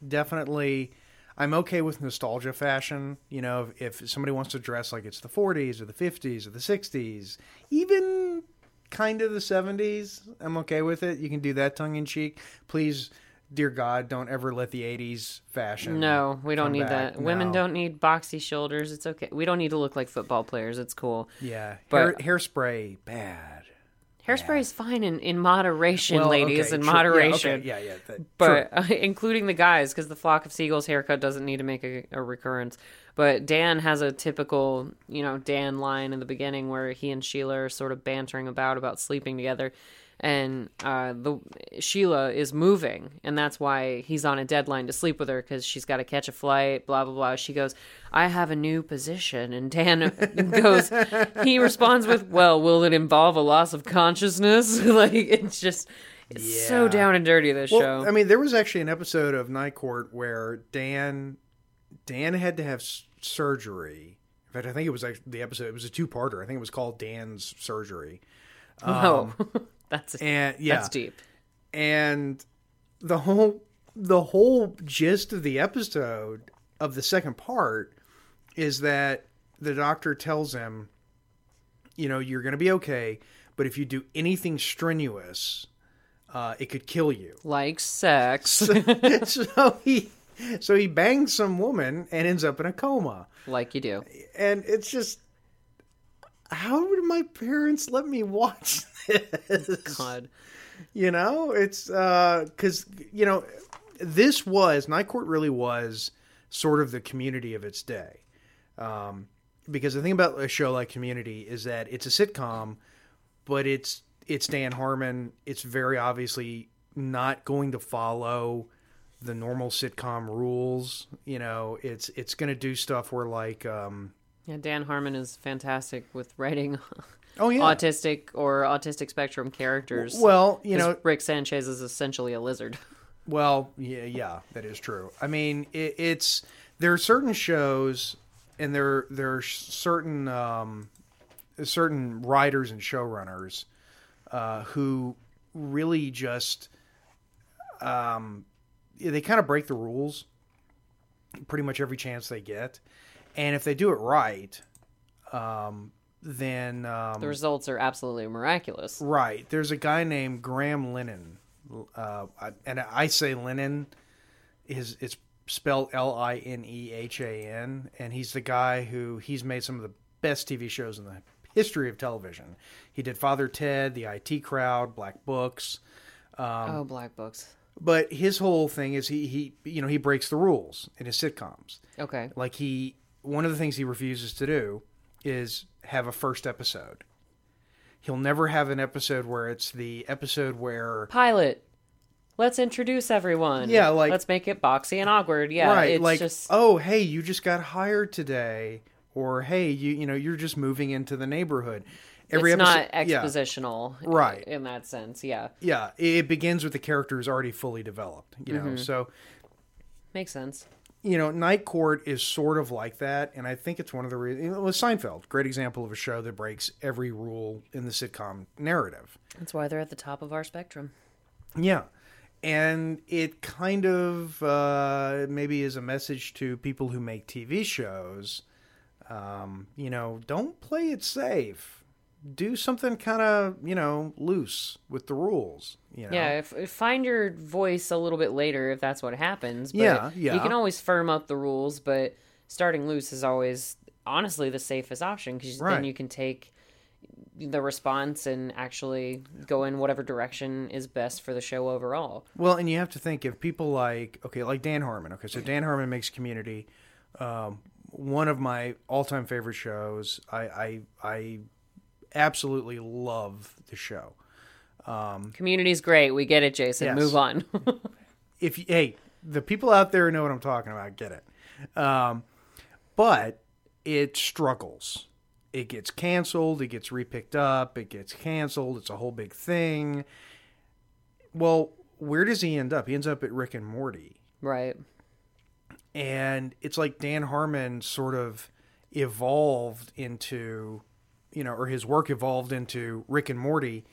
definitely. I'm okay with nostalgia fashion. You know, if, if somebody wants to dress like it's the 40s or the 50s or the 60s, even kind of the 70s, I'm okay with it. You can do that tongue in cheek. Please, dear God, don't ever let the 80s fashion. No, we don't need back. that. Women don't need boxy shoulders. It's okay. We don't need to look like football players. It's cool. Yeah, But- hair, hairspray bad. Hairspray is fine in, in moderation, Well, ladies, okay, in moderation. Yeah, okay, yeah, yeah. but uh, including the guys because the flock of seagulls haircut doesn't need to make a, a recurrence but dan has a typical you know dan line in the beginning where he and sheila are sort of bantering about about sleeping together and uh, the sheila is moving and that's why he's on a deadline to sleep with her because she's got to catch a flight blah blah blah she goes i have a new position and dan *laughs* goes he responds with well will it involve a loss of consciousness *laughs* like it's just It's so down and dirty. This Well, show. I mean, there was actually an episode of Night Court where Dan Dan had to have s- surgery. In fact, I think it was actually the episode. It was a two-parter. I think it was called Dan's surgery. oh, that's And yeah, that's deep. and the whole the whole gist of the episode of the second part is that the doctor tells him, you know, you're going to be okay, but if you do anything strenuous, uh, it could kill you. Like sex, *laughs* *laughs* so he so he bangs some woman and ends up in a coma. like you do. And it's just how did my parents let me watch *laughs* this? God. You know, it's uh cuz you know this was Night Court really was sort of the community of its day. Um because the thing about a show like Community is that it's a sitcom, but it's it's Dan Harmon. It's very obviously not going to follow the normal sitcom rules. You know, it's it's going to do stuff where like um Yeah, Dan Harmon is fantastic with writing oh yeah. autistic or autistic spectrum characters. well, you know, Rick Sanchez is essentially a lizard. *laughs* Well, yeah, yeah, that is true. I mean, it, it's there are certain shows, and there there are certain um, certain writers and showrunners uh, who really just um, they kind of break the rules pretty much every chance they get, and if they do it right, um, then um, The results are absolutely miraculous. Right. There's a guy named Graham Lennon, uh, and I say Lennon. is it's spelled L I N E H A N, and he's the guy who he's made some of the best TV shows in the history of television. He did Father Ted, The IT Crowd, Black Books, Um, oh, Black Books. but his whole thing is he he you know he breaks the rules in his sitcoms. Okay. Like he one of the things he refuses to do is have a first episode. He'll never have an episode where it's the episode where Pilot. Let's introduce everyone. Yeah, like- let's make it boxy and awkward. Yeah, right it's like just oh hey you just got hired today or hey you you know you're just moving into the neighborhood. Every it's episode not yeah, expositional, Right. In that sense, yeah, yeah it begins with the characters already fully developed, you Mm-hmm. know. So makes sense. You know, Night Court is sort of like that, and I think it's one of the reasons. Well, Seinfeld, great example of a show that breaks every rule in the sitcom narrative. That's why they're at the top of our spectrum. Yeah. And it kind of uh, maybe is a message to people who make TV shows. Um, you know, don't play it safe. Do something kind of, you know, loose with the rules. You know? Yeah, if, if find your voice a little bit later if that's what happens. But Yeah, yeah. You can always firm up the rules, but starting loose is always honestly the safest option because Right. then you can take the response and actually go in whatever direction is best for the show overall. Well, and you have to think if people like okay, like Dan Harmon. Okay, so Dan Harmon makes Community, um, one of my all-time favorite shows. I I, I absolutely love the show. Um, Community's great. We get it, Jason. Yes. Move on. *laughs* If you, hey, the people out there know what I'm talking about get it, um, but it struggles. It gets canceled. It gets repicked up. It gets canceled. It's a whole big thing. Well, where does he end up? He ends up at Rick and Morty. right. and it's like Dan Harmon sort of evolved into, you know, or his work evolved into Rick and Morty,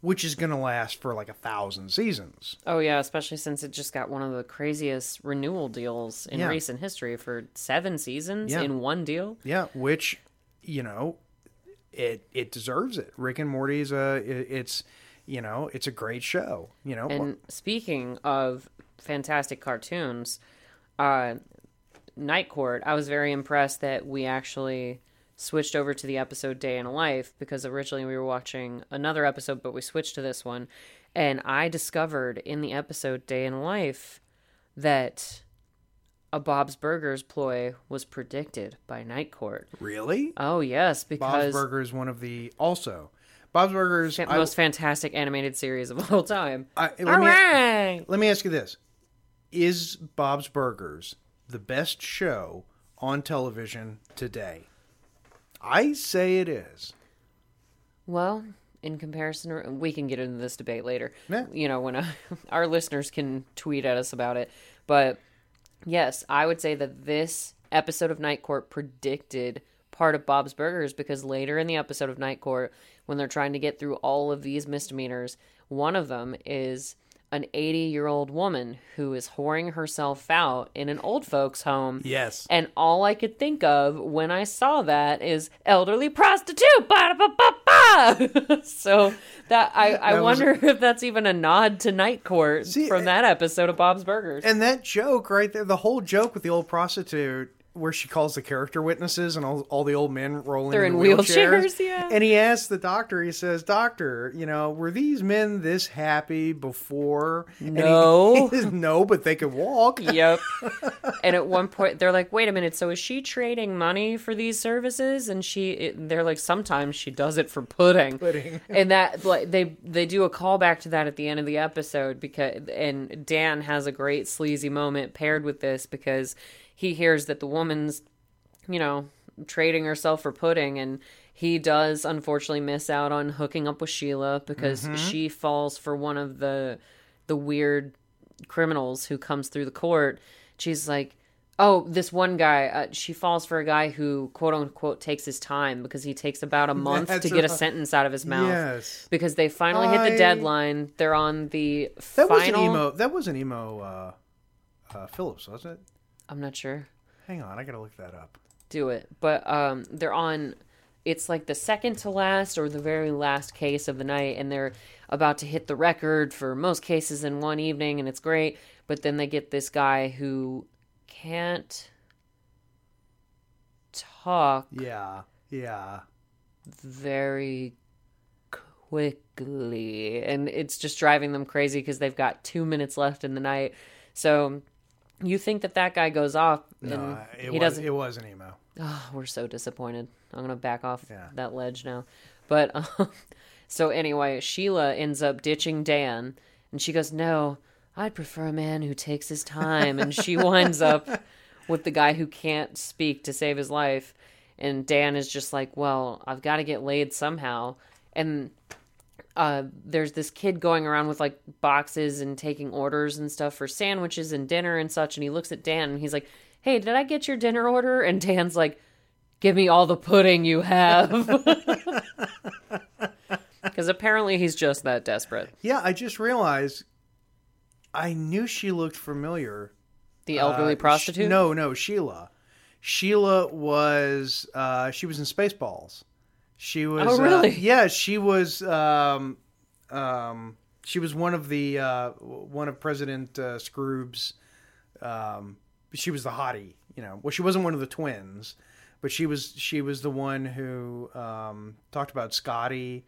which is going to last for like a thousand seasons. Oh yeah, especially since it just got one of the craziest renewal deals in Yeah. recent history for seven seasons Yeah. in one deal. Yeah, which, you know, it it deserves it. Rick and Morty's a it, it's you know it's a great show. You know, And speaking of fantastic cartoons, uh, Night Court, I was very impressed that we actually switched over to the episode Day in a Life because originally we were watching another episode, but we switched to this one. And I discovered in the episode Day in a Life that a Bob's Burgers ploy was predicted by Night Court. really, Oh, yes, because Bob's Burgers is one of the also Bob's Burgers. fa- I- most fantastic animated series of *laughs* all time. I, let All me- right. Let me ask you this: Is Bob's Burgers the best show on television today? I say it is. Well, in comparison we can get into this debate later Yeah. you know when uh, *laughs* our listeners can tweet at us about it but yes i would say that this episode of night court predicted part of bob's burgers because later in the episode of night court when they're trying to get through all of these misdemeanors one of them is an 80 year old woman who is whoring herself out in an old folks home Yes. and all I could think of when I saw that is elderly prostitute. *laughs* So that I, I That was- wonder if that's even a nod to Night Court See, from eh, that episode of Bob's Burgers. And that joke right there, the whole joke with the old prostitute, where she calls the character witnesses and all, all the old men rolling They're in, in wheelchairs. wheelchairs, yeah. And he asks the doctor, he says, Doctor, you know, were these men this happy before? And he- No. he says, *laughs* no, but they could walk. yep. *laughs* And at one point, they're like, "Wait a minute. So is she trading money for these services?" And she, it, they're like, "Sometimes she does it for pudding." Pudding. *laughs* And that, like, they they do a callback to that at the end of the episode because, and Dan has a great sleazy moment paired with this because he hears that the woman's, you know, trading herself for pudding, and he does unfortunately miss out on hooking up with Sheila because she falls for one of the the weird criminals who comes through the court. She's like, oh, this one guy. Uh, she falls for a guy who quote unquote takes his time because he takes about a *laughs* month That's to get a right. sentence out of his mouth. Yes. Because they finally hit the deadline. They're on the That final. wasn't Emo. That wasn't Emo. Uh, uh, Philips, wasn't it? I'm not sure. Hang on, I gotta look that up. do it. But um, they're on. It's like the second to last or the very last case of the night, and they're about to hit the record for most cases in one evening, and it's great. But then they get this guy who can't talk Yeah, yeah. very quickly, and it's just driving them crazy because they've got two minutes left in the night. So you think that that guy goes off, and No, it he was. doesn't. It wasn't Emo. Oh, we're so disappointed. I'm gonna back off Yeah. that ledge now. But *laughs* um, so anyway, Sheila ends up ditching Dan, and she goes, "No, I'd prefer a man who takes his time." And she *laughs* winds up with the guy who can't speak to save his life, and Dan is just like, "Well, I've got to get laid somehow." And uh, there's this kid going around with like boxes and taking orders and stuff for sandwiches and dinner and such. And he looks at Dan and he's like, Hey, did I get your dinner order? And Dan's like, Give me all the pudding you have. *laughs* Because apparently he's just that desperate. Yeah, I just realized. I knew she looked familiar. The elderly Uh, prostitute? Sh- no, no, Sheila. Sheila was uh, she was in Spaceballs. She was. Oh, really? Uh, yeah, she was. Um, um, she was one of the uh, one of President uh, Skroob's. Um, she was the hottie, you know. Well, she wasn't one of the twins, but she was. She was the one who um, talked about Scotty.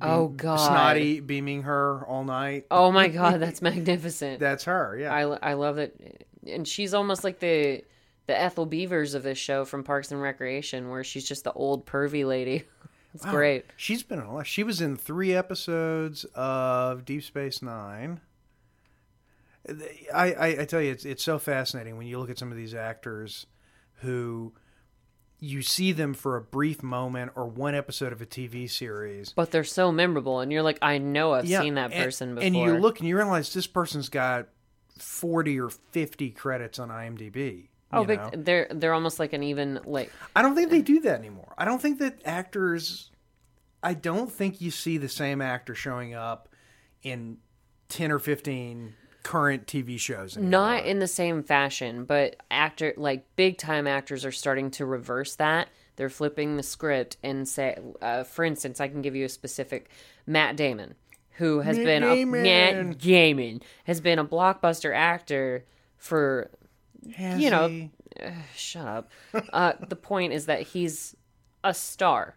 Oh, God. Snotty beaming her all night. Oh my *laughs* God, that's magnificent. That's her. Yeah. I, I love it. And she's almost like the the Ethel Beavers of this show from Parks and Recreation, where she's just the old pervy lady. *laughs* It's Wow. great. She's been in a lot. She was in three episodes of Deep Space Nine. I, I, I tell you, it's it's so fascinating when you look at some of these actors who you see them for a brief moment or one episode of a TV series. But they're so memorable, and you're like, I know I've Yeah, seen that and- person before. And you look and you realize this person's got forty or fifty credits on IMDb. Oh, but know? they're they're almost like an even like I don't think they do that anymore. I don't think that actors. I don't think you see the same actor showing up in ten or fifteen current TV shows. Anymore. not in the same fashion, but actor like big time actors are starting to reverse that. They're flipping the script and say, uh, for instance, I can give you a specific Matt Damon, who has Matt been Damon. a Matt Damon has been a blockbuster actor for Has you know, he? *sighs* shut up. Uh, the point is that he's a star.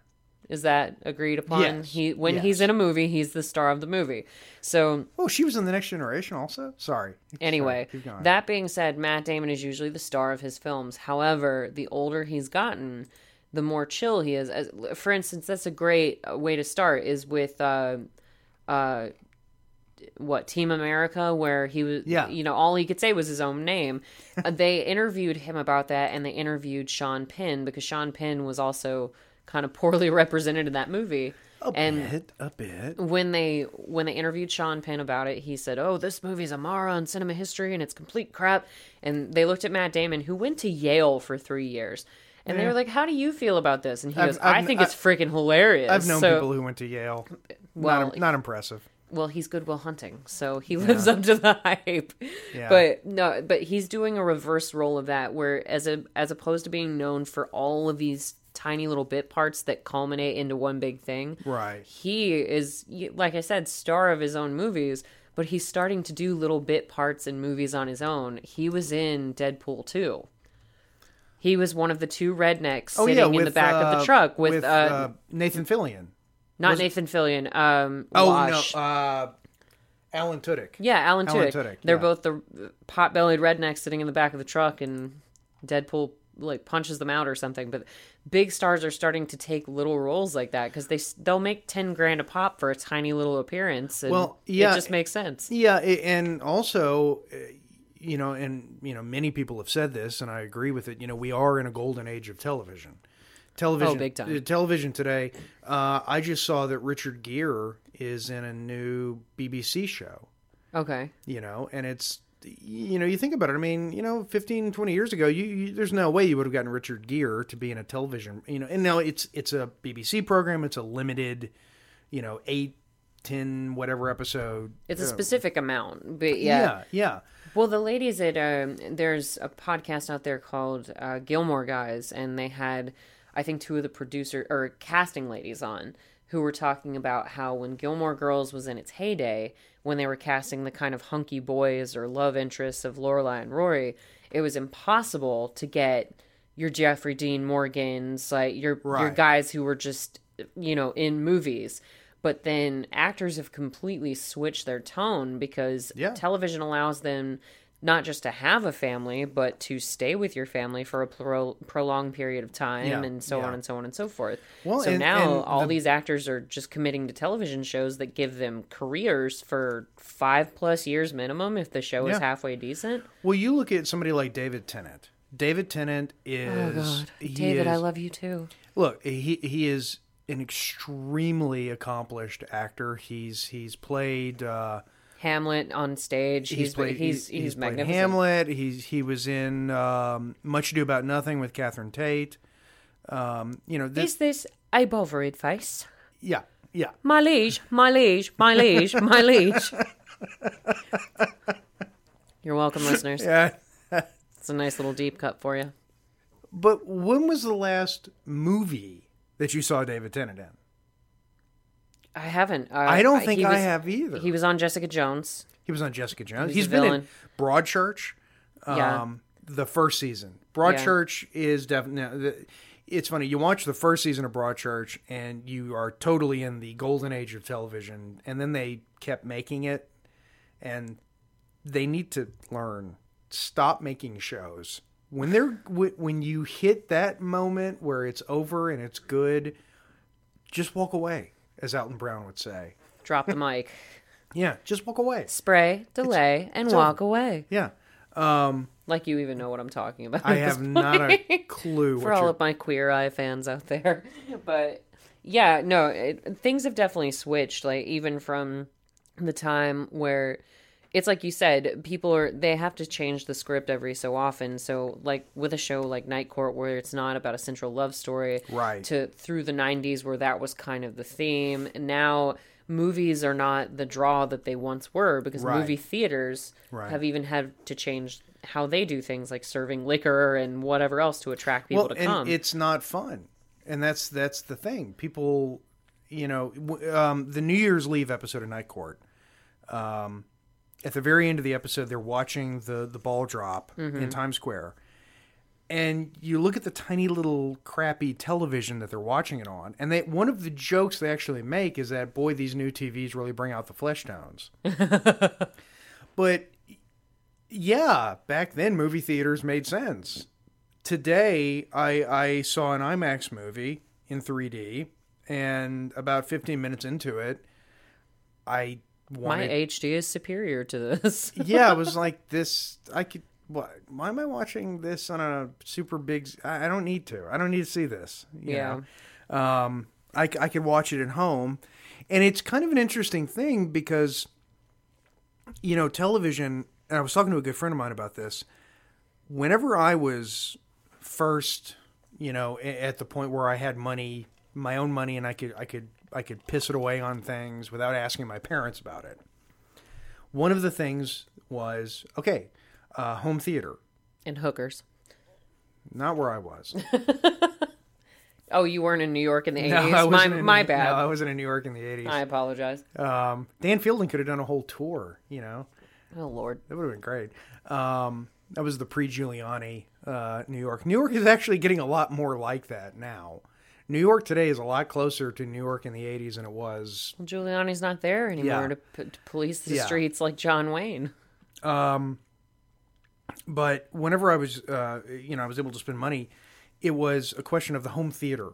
Is that agreed upon? Yes. He when Yes. he's in a movie, he's the star of the movie. So Oh, she was in the Next Generation also. Sorry. anyway, Sorry, that being said, Matt Damon is usually the star of his films. However, the older he's gotten, the more chill he is. As, for instance, that's a great way to start is with uh, uh, what Team America, where he was, Yeah. you know, all he could say was his own name. *laughs* Uh, they interviewed him about that, and they interviewed Sean Penn because Sean Penn was also kind of poorly *laughs* represented in that movie. A and bit, a bit. when they when they interviewed Sean Penn about it, he said, "Oh, this movie's a Mara on cinema history, and it's complete crap." And they looked at Matt Damon, who went to Yale for three years, and they were like, "How do you feel about this?" And he I've- goes, "I I've- think it's freaking hilarious." I've known So- people who went to Yale. Well, not, not impressive. Well, he's Goodwill Hunting, so he lives *laughs* up to the hype. Yeah. But no, but he's doing a reverse role of that, where as a as opposed to being known for all of these tiny little bit parts that culminate into one big thing, Right. he is like I said, star of his own movies. But he's starting to do little bit parts in movies on his own. He was in Deadpool 2. He was one of the two rednecks Oh sitting yeah, in the back of uh, the truck with, uh, Nathan Fillion. Not Nathan Fillion. Um, Oh Wash. no, uh, Alan Tudyk. Yeah, Alan Alan Tudyk. Tudyk, They're yeah. both the pot-bellied rednecks sitting in the back of the truck, and Deadpool like punches them out or something. But big stars are starting to take little roles like that because they they'll make ten grand a pop for a tiny little appearance. And Well, yeah, it just makes sense. Yeah, and also, uh, you know, and you know, many people have said this, and I agree with it. You know, we are in a golden age of television. Television, Oh, big time. uh, Television today. Uh, I just saw that Richard Gere is in a new BBC show. Okay, You know, and it's you know, you think about it. I mean, you know, 15, 20 years ago, you, you there's no way you would have gotten Richard Gere to be in a television. You know, and now it's it's a BBC program. It's a limited, you know, eight, ten, whatever episode. it's a uh, specific amount, but yeah. yeah, yeah. Well, the ladies at um, there's a podcast out there called uh, Gilmore Guys, and they had I think two of the producer or casting ladies on who were talking about how when Gilmore Girls was in its heyday, when they were casting the kind of hunky boys or love interests of Lorelai and Rory, it was impossible to get your Jeffrey Dean Morgans, like your your guys who were just you know in movies. But then actors have completely switched their tone because Yeah. television allows them not just to have a family, but to stay with your family for a pro- prolonged period of time, Yeah, and so yeah. on and so on and so forth. Well, so and- now and all the- these actors are just committing to television shows that give them careers for five plus years minimum if the show is halfway decent. Well, you look at somebody like David Tennant. David Tennant is Oh David, I love you too. Look, he he is an extremely accomplished actor. He's he's played uh, Hamlet on stage. He's he's played he's he's, he's, played. Hamlet. He's he was in um, Much Ado About Nothing with Catherine Tate. Um, you know, this, Is this a bothered face? yeah, yeah. My liege, my liege, my liege, my liege. *laughs* You're welcome, listeners. Yeah. It's a nice little deep cut for you. But when was the last movie that you saw David Tennant in? I haven't. Uh, I don't think I was- have either. He was on Jessica Jones. He was on Jessica Jones. He's the been in. Broadchurch. Um, Yeah. The first season. Broadchurch is definitely. It's funny. You watch the first season of Broadchurch, and you are totally in the golden age of television. And then they kept making it, and they need to learn. Stop making shows when they're when you hit that moment where it's over and it's good. Just walk away, as Alton Brown would say. Drop the mic. *laughs* Yeah, just walk away. Spray, delay, and it's walk away. Yeah. Um, Like you even know what I'm talking about. I at this have not a point. *laughs* clue for what all you're. of my queer eye fans out there. *laughs* But yeah, no, it, things have definitely switched. Like even from the time where it's like you said, people are they have to change the script every so often. So like with a show like Night Court, where it's not about a central love story, Right. To through the '90s, where that was kind of the theme. And now movies are not the draw that they once were because Right. movie theaters Right. have even had to change how they do things like serving liquor and whatever else to attract people well, to and come. it's not fun, and that's that's the thing. People, you know, um, the New Year's Leave episode of Night Court. Um, at the very end of the episode, they're watching the the ball drop Mm-hmm. in Times Square, and you look at the tiny little crappy television that they're watching it on, and they one of the jokes they actually make is that boy, these new TVs really bring out the flesh tones. *laughs* but yeah, back then movie theaters made sense. Today, I I saw an IMAX movie in 3D, and about 15 minutes into it, I My. HD is superior to this. *laughs* yeah, it was like this. I could. What? Why am I watching this on a super big? I don't need to. I don't need to see this. you Yeah. Um, I, I could watch it at home, and it's kind of an interesting thing because, you know, television. And I was talking to a good friend of mine about this. Whenever I was first, you know, at the point where I had money, my own money, and I could I could I could piss it away on things without asking my parents about it. One of the things was okay, uh, home theater. And hookers. Not where I was. *laughs* Oh, you weren't in New York in the 80s? No, my in, my No, bad. I wasn't in New York in the eighties. I apologize. Um, Dan Fielding could have done a whole tour. You know, Oh, Lord. that would have been great. Um, that was the pre-Giuliani uh, New York. New York is actually getting a lot more like that now. New York today is a lot closer to New York in the '80s than it was. Giuliani's not there anymore Yeah. to, p- to police the Yeah. streets like John Wayne. But whenever I was, uh, you know, I was able to spend money, it was a question of the home theater.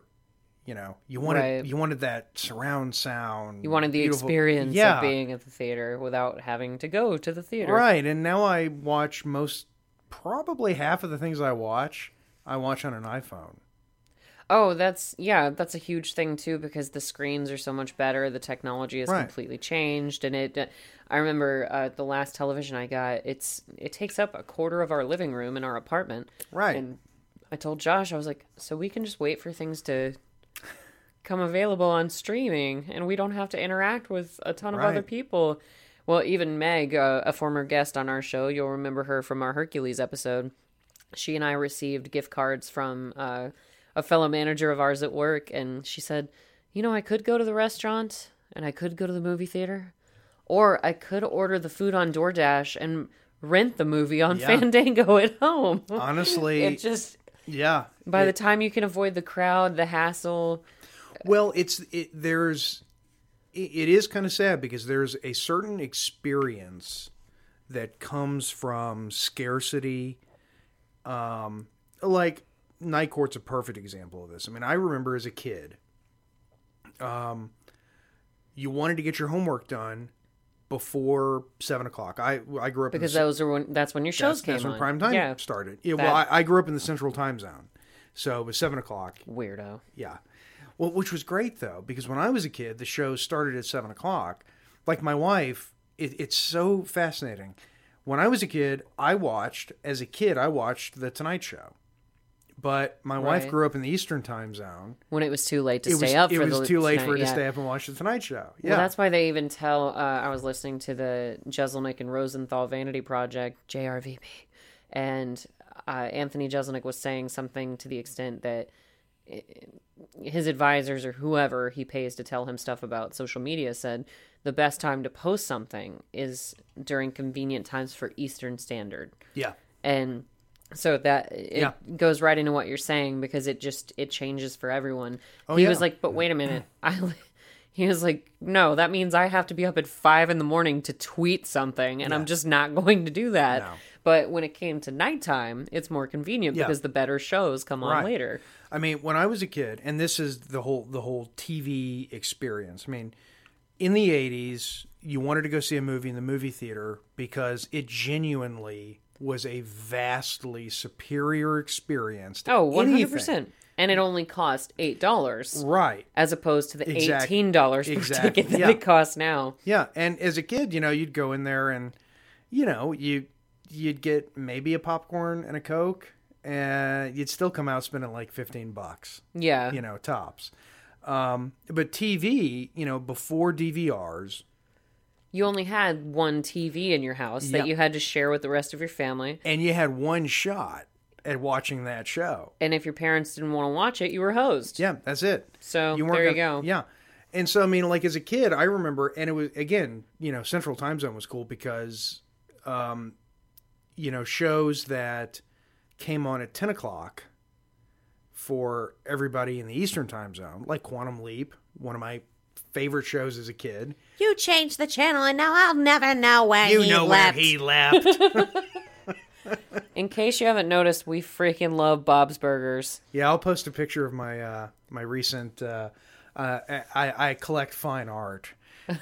You know, you wanted Right. you wanted that surround sound. You wanted the beautiful- experience yeah, of being at the theater without having to go to the theater. Right, and now I watch most, probably half of the things I watch, I watch on an iPhone. Oh, that's yeah, that's a huge thing too because the screens are so much better. The technology has Right. completely changed, and it. I remember uh, the last television I got. It's it takes up a quarter of our living room in our apartment. Right. And I told Josh, I was like, so we can just wait for things to come available on streaming, and we don't have to interact with a ton of other people. Well, even Meg, uh, a former guest on our show, you'll remember her from our Hercules episode. She and I received gift cards from uh, a fellow manager of ours at work, and she said, "You know, I could go to the restaurant and I could go to the movie theater, or I could order the food on DoorDash and rent the movie on Yeah. Fandango at home." Honestly, *laughs* it just yeah. by It- the time you can avoid the crowd, the hassle, well, it's it, there's it, it is kind of sad because there's a certain experience that comes from scarcity. Um, like Night Court's a perfect example of this. I mean, I remember as a kid, um, you wanted to get your homework done before seven o'clock. I I grew up in the because those are when that's when your shows that's, came that's when prime time Yeah, started. Yeah, That- well, I, I grew up in the central time zone, so it was seven o'clock. weirdo. Yeah, well, which was great though because when I was a kid, the show started at seven o'clock. Like my wife, it, it's so fascinating. When I was a kid, I watched as a kid. I watched the Tonight Show, but my wife grew up in the Eastern time zone. When it was too late to It stay was up it was too late for her tonight, to stay up and watch the Tonight Show. Yeah, Well, that's why they even tell. Uh, I was listening to the Jeselnik and Rosenthal Vanity Project, JRVP, and uh, Anthony Jeselnik was saying something to the extent that uh, his advisors or whoever he pays to tell him stuff about social media said the best time to post something is during convenient times for Eastern Standard yeah. and so that it Yeah. goes right into what you're saying because it just it changes for everyone Oh, he yeah. was like but wait a minute mm. *laughs* i he was like no that means i have to be up at five in the morning to tweet something and i'm just not *laughs* going to do that No. but when it came to nighttime it's more convenient because the better shows come on Right. later I mean, when I was a kid, and this is the whole the whole TV experience. I mean, in the '80s, you wanted to go see a movie in the movie theater because it genuinely was a vastly superior experience. To oh 100% anything. and it only cost eight dollars Right. as opposed to the Exact- eighteen dollars per exactly, ticket that yeah. it costs now Yeah, and as a kid, you know, you'd go in there and, you know, you you'd get maybe a popcorn and a coke, and you'd still come out spending like fifteen bucks. yeah you know, tops. Um, but TV, you know, before DVRs, you only had one TV in your house Yeah. that you had to share with the rest of your family. and you had one shot at watching that show. And if your parents didn't want to watch it, you were hosed. Yeah, that's it. So weren't there you gonna- go. Yeah. And so I mean, like as a kid, I remember, and it was again, you know, Central Time Zone was cool because, um, you know, shows that came on at ten o'clock for everybody in the Eastern Time Zone, like Quantum Leap, one of my favorite shows as a kid. You changed the channel, and now I'll never know where You he know left. where he left. *laughs* *laughs* In case you haven't noticed, we freaking love Bob's Burgers. Yeah, I'll post a picture of my uh, my recent. Uh, uh, I, I collect fine art,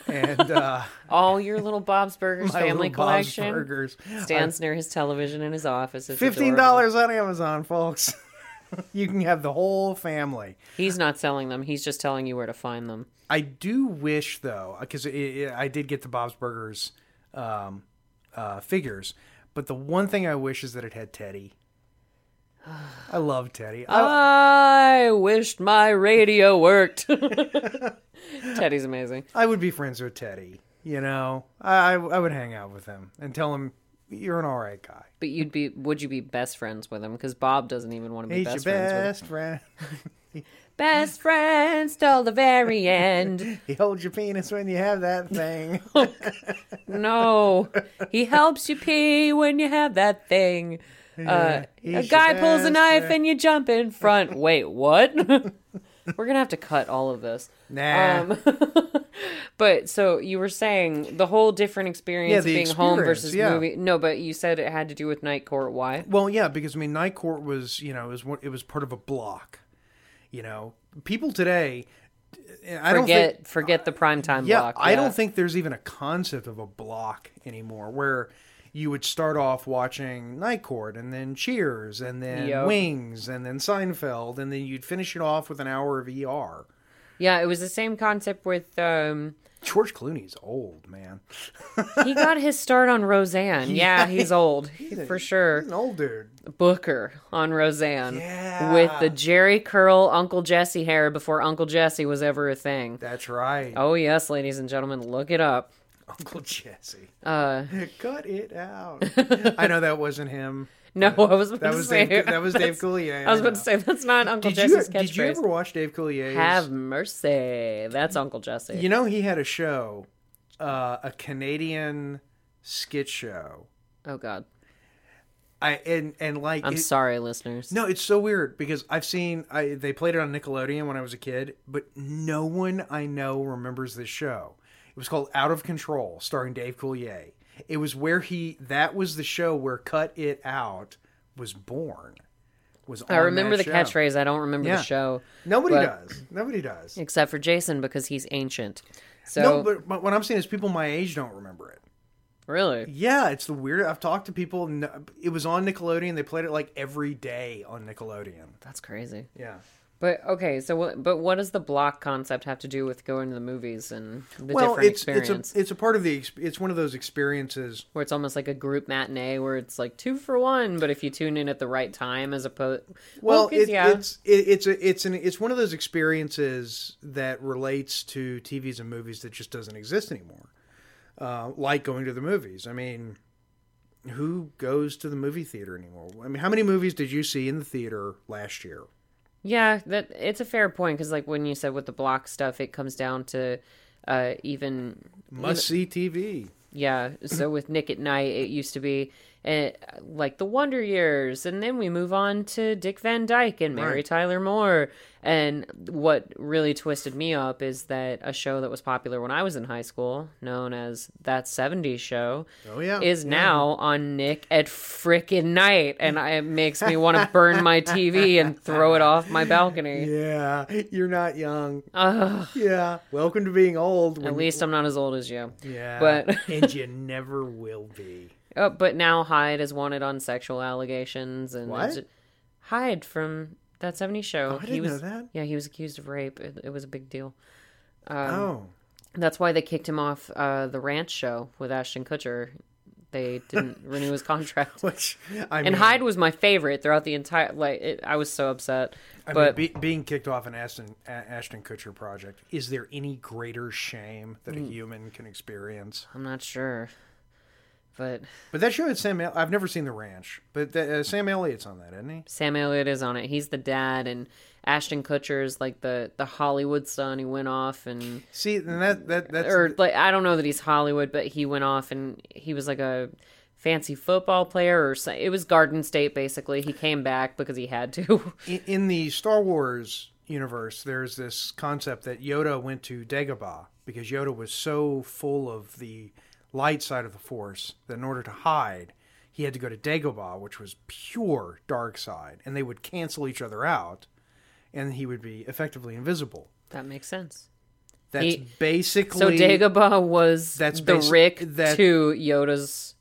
and uh, *laughs* All your little Bob's Burgers my family little Bob's collection burgers. stands near his television in his office. It's Fifteen dollars on Amazon, folks. *laughs* you can have the whole family. He's not selling them. He's just telling you where to find them. I do wish though, because I did get the Bob's Burgers um, uh, figures, but the one thing I wish is that it had Teddy. I love Teddy. I, I wished my radio worked. *laughs* Teddy's amazing. I would be friends with Teddy. You know, I I would hang out with him and tell him you're an all right guy. But you'd be, would you be best friends with him? Because Bob doesn't even want to be He's best your friends best friend. with *laughs* him. Best friends till the very end. *laughs* He holds your penis when you have that thing. *laughs* No, he helps you pee when you have that thing. Uh, a guy pulls a knife friend. and you jump in front. Wait, what? We're gonna have to cut all of this. Nah. Um, *laughs* but so you were saying the whole different experience Yeah, being home versus yeah. movie. No, but you said it had to do with Night Court. Why? Well, yeah, because I mean, Night Court was you know it was it was part of a block. You know, people today. I don't Forget think. forget the primetime Yeah, block. I don't think there's even a concept of a block anymore where you would start off watching Night Court and then Cheers and then Yep. Wings and then Seinfeld and then you'd finish it off with an hour of ER. Yeah, it was the same concept with. um George Clooney's old man. *laughs* He got his start on Roseanne. *laughs* Yeah, he's old a- for sure. He's an old dude. Booker on Roseanne Yeah. with the Jheri curl Uncle Jesse hair before Uncle Jesse was ever a thing. That's right. Oh yes, ladies and gentlemen, look it up. *laughs* Uncle Jesse. Uh, *laughs* Cut it out. *laughs* I know that wasn't him. no, I was about That to was say Dave, that was Dave Coulier. I was about to say that's not Uncle Did you, catchphrase. did you ever watch Dave Coulier's? Have mercy. That's Uncle Jesse. You know, he had a show, uh, a Canadian skit show. oh God, I and and like I'm it- sorry, listeners. No, it's so weird because I've seen I they played it on Nickelodeon when I was a kid, but no one I know remembers this show. It was called Out of Control, starring Dave Coulier. It was where he that was the show where Cut It Out was born. Was I remember the show. catchphrase. I don't remember Yeah. the show, Nobody but- does. Nobody does. except for Jason because he's ancient. So no, but, but what I'm saying is people my age don't remember it. really, Yeah, it's the weird. I've talked to people. It was on Nickelodeon. They played it like every day on Nickelodeon. that's crazy. Yeah. But okay, so what? But what does the block concept have to do with going to the movies and the well, different it's experience? it's a it's a part of the it's one of those experiences. where it's almost like a group matinee, where it's like two for one. But if you tune in at the right time, as opposed, Well, 'cause, it, yeah, it's it, it's a it's an it's one of those experiences that relates to TVs and movies that just doesn't exist anymore. Uh, like going to the movies. I mean, who goes to the movie theater anymore? I mean, how many movies did you see in the theater last year? Yeah, that it's a fair point because like when you said with the block stuff, it comes down to uh even Must see TV. Yeah. So with Nick at Night, it used to be uh, like the Wonder Years, and then we move on to Dick Van Dyke and Mary Right. Tyler Moore. And what really twisted me up is that a show that was popular when I was in high school, known as That 70s Show, Oh yeah, is yeah. now on Nick at frickin' night. And it makes me want to *laughs* burn my TV and throw it off my balcony. Yeah, you're not young. Ugh. Yeah, welcome to being old. At you- least I'm not as old as you. yeah, but- *laughs* and you *laughs* never will be. Oh, but now Hyde is wanted on sexual allegations and What? Hyde from that 70 show. Oh, I didn't was know that. yeah, he was accused of rape. It, it was a big deal. Um, oh, That's why they kicked him off uh, the Ranch show with Ashton Kutcher. They didn't *laughs* renew his contract. which I mean, And Hyde was my favorite throughout the entire like. It, I was so upset, I but mean, be, being kicked off an Ashton Ashton Kutcher project. Is there any greater shame that a Hmm. human can experience? I'm not sure. But But that show had Sam. El- I've never seen The Ranch, but the, uh, Sam Elliott's on that, isn't he? Sam Elliott is on it. He's the dad, and Ashton Kutcher is like the the Hollywood son who went off and See, and that that that's or like I don't know that he's Hollywood, but he went off and he was like a fancy football player or it was Garden State basically. He came back because he had to. *laughs* in, in the Star Wars universe. There's this concept that Yoda went to Dagobah because Yoda was so full of the light side of the Force that in order to hide, he had to go to Dagobah, which was pure dark side, and they would cancel each other out, and he would be effectively invisible. that makes sense. That's He- basically So Dagobah was That's the basi- Rick that- to Yoda's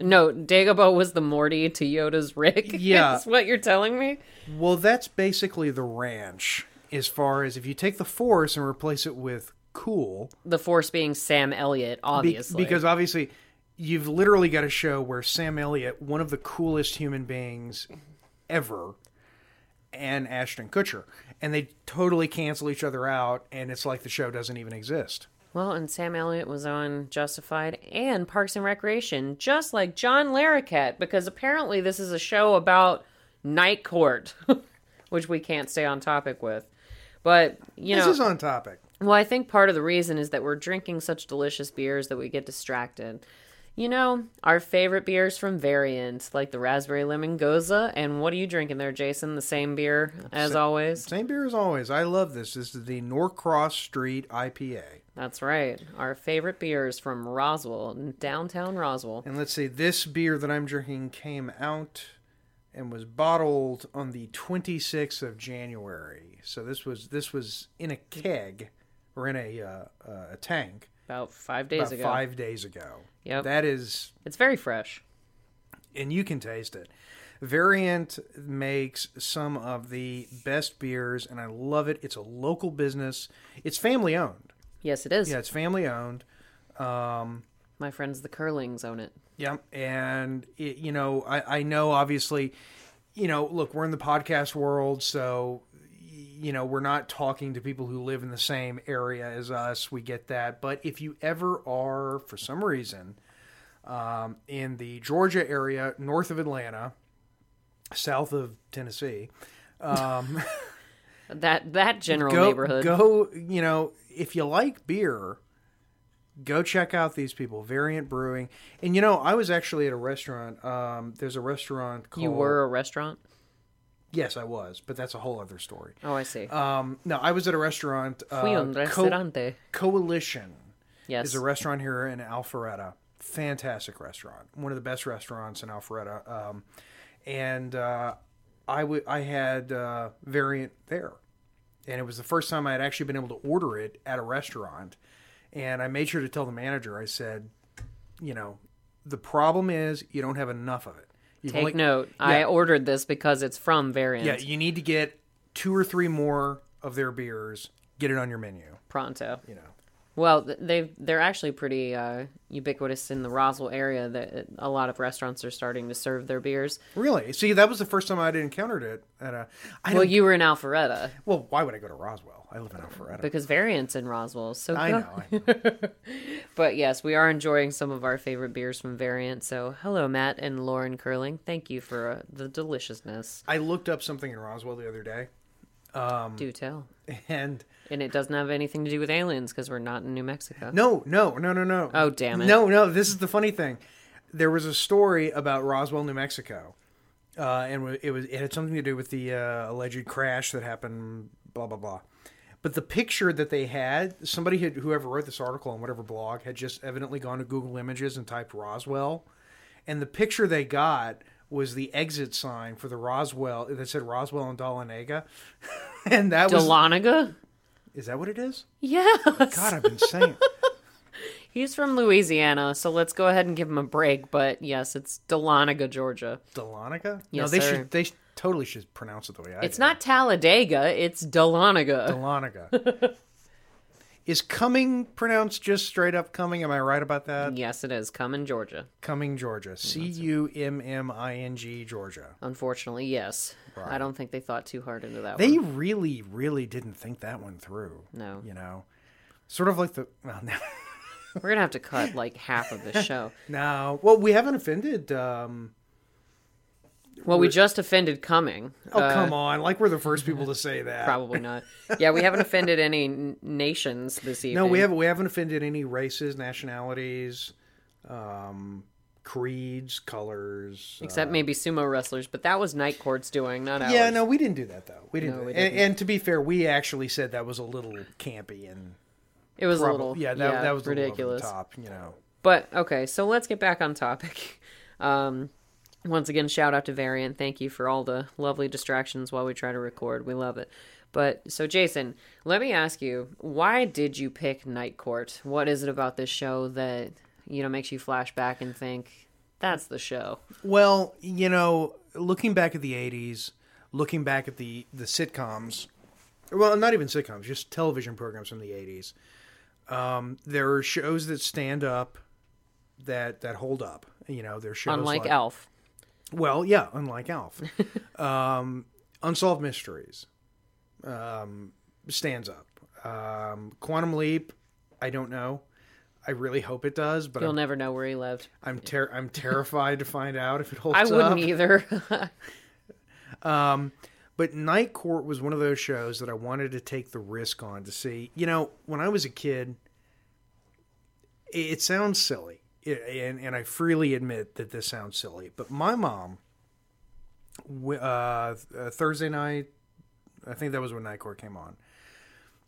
No, Dagobah was the Morty to Yoda's Rick. *laughs* Yeah. Is what you're telling me? Well, that's basically the ranch. As far as if you take the Force and replace it with cool, The Force being Sam Elliott, be- obviously. because obviously you've literally got a show where Sam Elliott, one of the coolest human beings ever, and Ashton Kutcher, and they totally cancel each other out, and it's like the show doesn't even exist. Well, and Sam Elliott was on Justified and Parks and Recreation, just like John Larroquette, because apparently this is a show about Night Court, *laughs* which we can't stay on topic with. But, you this know, is on topic. Well, I think part of the reason is that we're drinking such delicious beers that we get distracted. You know, our favorite beers from Variant, like the Raspberry Lemon Gose. And what are you drinking there, Jason? The same beer as always? Same beer as always. I love this. This is the Norcross Street IPA. That's right. Our favorite beers from Roswell, downtown Roswell. And let's see, this beer that I'm drinking came out and was bottled on the 26th of January. So this was this was in a keg or in a uh, uh, a tank About five days about ago. five days ago. Yep. That is, It's very fresh. and you can taste it. Variant makes some of the best beers, and I love it. It's a local business. It's family owned. Yes, it is. Yeah, it's family owned. Um, My friends, the Curlings, own it. Yeah, and it, you know, I, I know obviously, you know, look, we're in the podcast world, so you know, we're not talking to people who live in the same area as us. We get that, but if you ever are, for some reason, um, in the Georgia area, north of Atlanta, south of Tennessee, um, *laughs* That that general go neighborhood. go. You know, if you like beer, go check out these people, Variant Brewing. And you know, I was actually at a restaurant. Um, there's a restaurant called. you were a restaurant? Yes, I was, but that's a whole other story. Oh, I see. Um, no, I was at a restaurant. Fui Uh, un Co- restaurante. Coalition yes. is a restaurant here in Alpharetta. Fantastic restaurant, one of the best restaurants in Alpharetta. Um, and uh, I w- I had uh, Variant there, and it was the first time I had actually been able to order it at a restaurant. And I made sure to tell the manager. I said, you know, the problem is you don't have enough of it. You've Take only- note. I ordered this because it's from Variant. Yeah, you need to get two or three more of their beers. Get it on your menu. Pronto. You know. Well, they they're actually pretty uh, ubiquitous in the Roswell area. That a lot of restaurants are starting to serve their beers. Really? See, that was the first time I'd encountered it. At a, I Well, you were in Alpharetta well, why would I go to Roswell? I live in Alpharetta. because Variant's in Roswell. So I go- know. I know. *laughs* But yes, we are enjoying some of our favorite beers from Variant. So hello, Matt and Lauren Curling. Thank you for uh, the deliciousness. I looked up something in Roswell the other day, Um, Do tell. *laughs* and And it doesn't have anything to do with aliens because we're not in New Mexico. no, no, no, no, no. Oh, damn it. No, no. This is the funny thing. There was a story about Roswell, New Mexico, uh, and it was it had something to do with the uh, alleged crash that happened. Blah blah blah. But the picture that they had, somebody had whoever wrote this article on whatever blog had just evidently gone to Google Images and typed Roswell, and the picture they got was the exit sign for the Roswell that said Roswell and Dahlonega, *laughs* and that was Dahlonega? is that what it is? Yeah. God, I've been saying. *laughs* He's from Louisiana, so let's go ahead and give him a break. But yes, it's Dahlonega, Georgia. Dahlonega? no, they sir. should. They totally should pronounce it the way I. It's not Talladega, it's Dahlonega. Dahlonega. *laughs* Is coming pronounced just straight up coming? Am I right about that? yes, it is. Come in Georgia. Cumming, Georgia. C U M M I N G, Georgia. Unfortunately, yes. I don't think they thought too hard into that They one. really, really didn't think that one through. No. You know, sort of like the. Well, no. We're gonna have to cut like half of the *laughs* show. no. Well, we haven't offended. Um, Well, we just offended Cumming. oh, Uh, come on. Like we're the first people to say that. Probably not. *laughs* Yeah, we haven't offended any n- nations this evening. No, we haven't. We haven't offended any races, nationalities, um, creeds, colors. uh, Except maybe sumo wrestlers, but that was Night Court's doing, not ours. Yeah, no, we didn't do that though. We didn't. No, we. And, didn't. and to be fair, we actually said that was a little campy and It was prob- a little. yeah, that, that was ridiculous. top. You know, But okay, so let's get back on topic. *laughs* Um, once again, shout out to Variant. Thank you for all the lovely distractions while we try to record. We love it. But so, Jason, let me ask you: Why did you pick Night Court? What is it about this show that you know makes you flash back and think That's the show. Well, you know, looking back at the '80s, looking back at the the sitcoms, well, not even sitcoms, just television programs from the '80s. Um, there are shows that stand up, that that hold up. You know, there's shows Unlike like, Alf. Well, yeah, unlike Alf, *laughs* um, Unsolved Mysteries um, stands up. Um, Quantum Leap, I don't know. I really hope it does, but You'll I'm never know where he lived. I'm, ter- I'm terrified to find out if it holds I wouldn't either. *laughs* *laughs* Um, but Night Court was one of those shows that I wanted to take the risk on to see. You know, when I was a kid, it, sounds silly, and and I freely admit that this sounds silly. But my mom, uh, uh, Thursday night, I think that was when Night Court came on.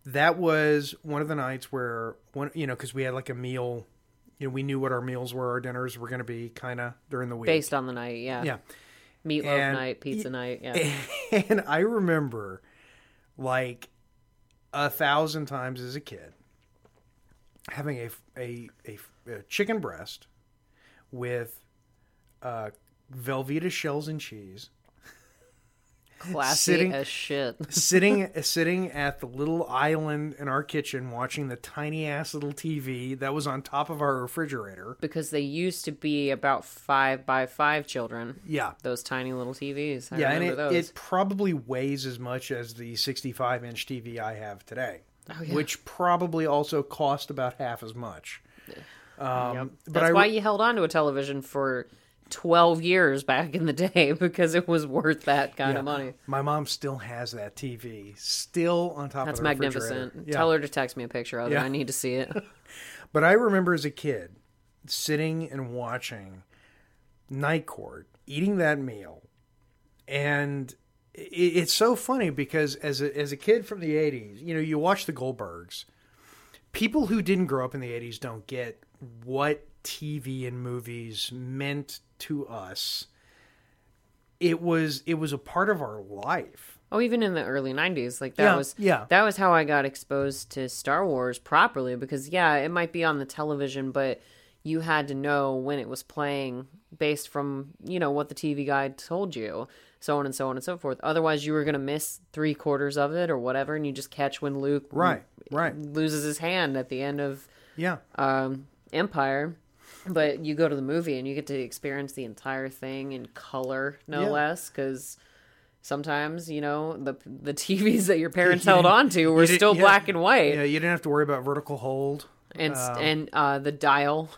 That was one of the nights where one, you know, because we had like a meal. You know, we knew what our meals were, our dinners were going to be, kind of during the week. Based on the night, yeah. yeah. Meatloaf And- night, pizza night, yeah. *laughs* And I remember, like, a thousand times as a kid, having a a, a, a chicken breast with uh, Velveeta shells and cheese, Classy sitting- as shit. *laughs* sitting sitting at the little island in our kitchen, watching the tiny ass little TV that was on top of our refrigerator. Because they used to be about five by five children. Yeah. Those tiny little TVs. I Yeah, and it, it probably weighs as much as the 65 inch TV I have today, Oh, yeah. which probably also cost about half as much. Um, Yep. That's I, why you held on to a television for 12 years back in the day *laughs* because it was worth that kind yeah, of money. My mom still has that TV, still on top That's of the refrigerator. That's magnificent. Yeah. Tell her to text me a picture of Yeah. it. I need to see it. *laughs* *laughs* But I remember as a kid sitting and watching Night Court, eating that meal, and it, it's so funny because as a, as a kid from the '80s, you know, you watch the Goldbergs. People who didn't grow up in the '80s don't get what TV and movies meant to us. It was it was a part of our life. Oh, even in the early '90s, like that Yeah, was yeah. that was how I got exposed to Star Wars properly. Because yeah, it might be on the television, but you had to know when it was playing based from you know what the TV guide told you, so on and so on and so forth. Otherwise, you were gonna miss three quarters of it or whatever, and you just catch when Luke Right, right. loses his hand at the end of Yeah. um, Empire. But you go to the movie and you get to experience the entire thing in color, no Yeah. less, because sometimes you know the the *laughs* TVs that your parents held on to were still black and white, Yeah, you didn't have to worry about vertical hold. and and uh, the dial.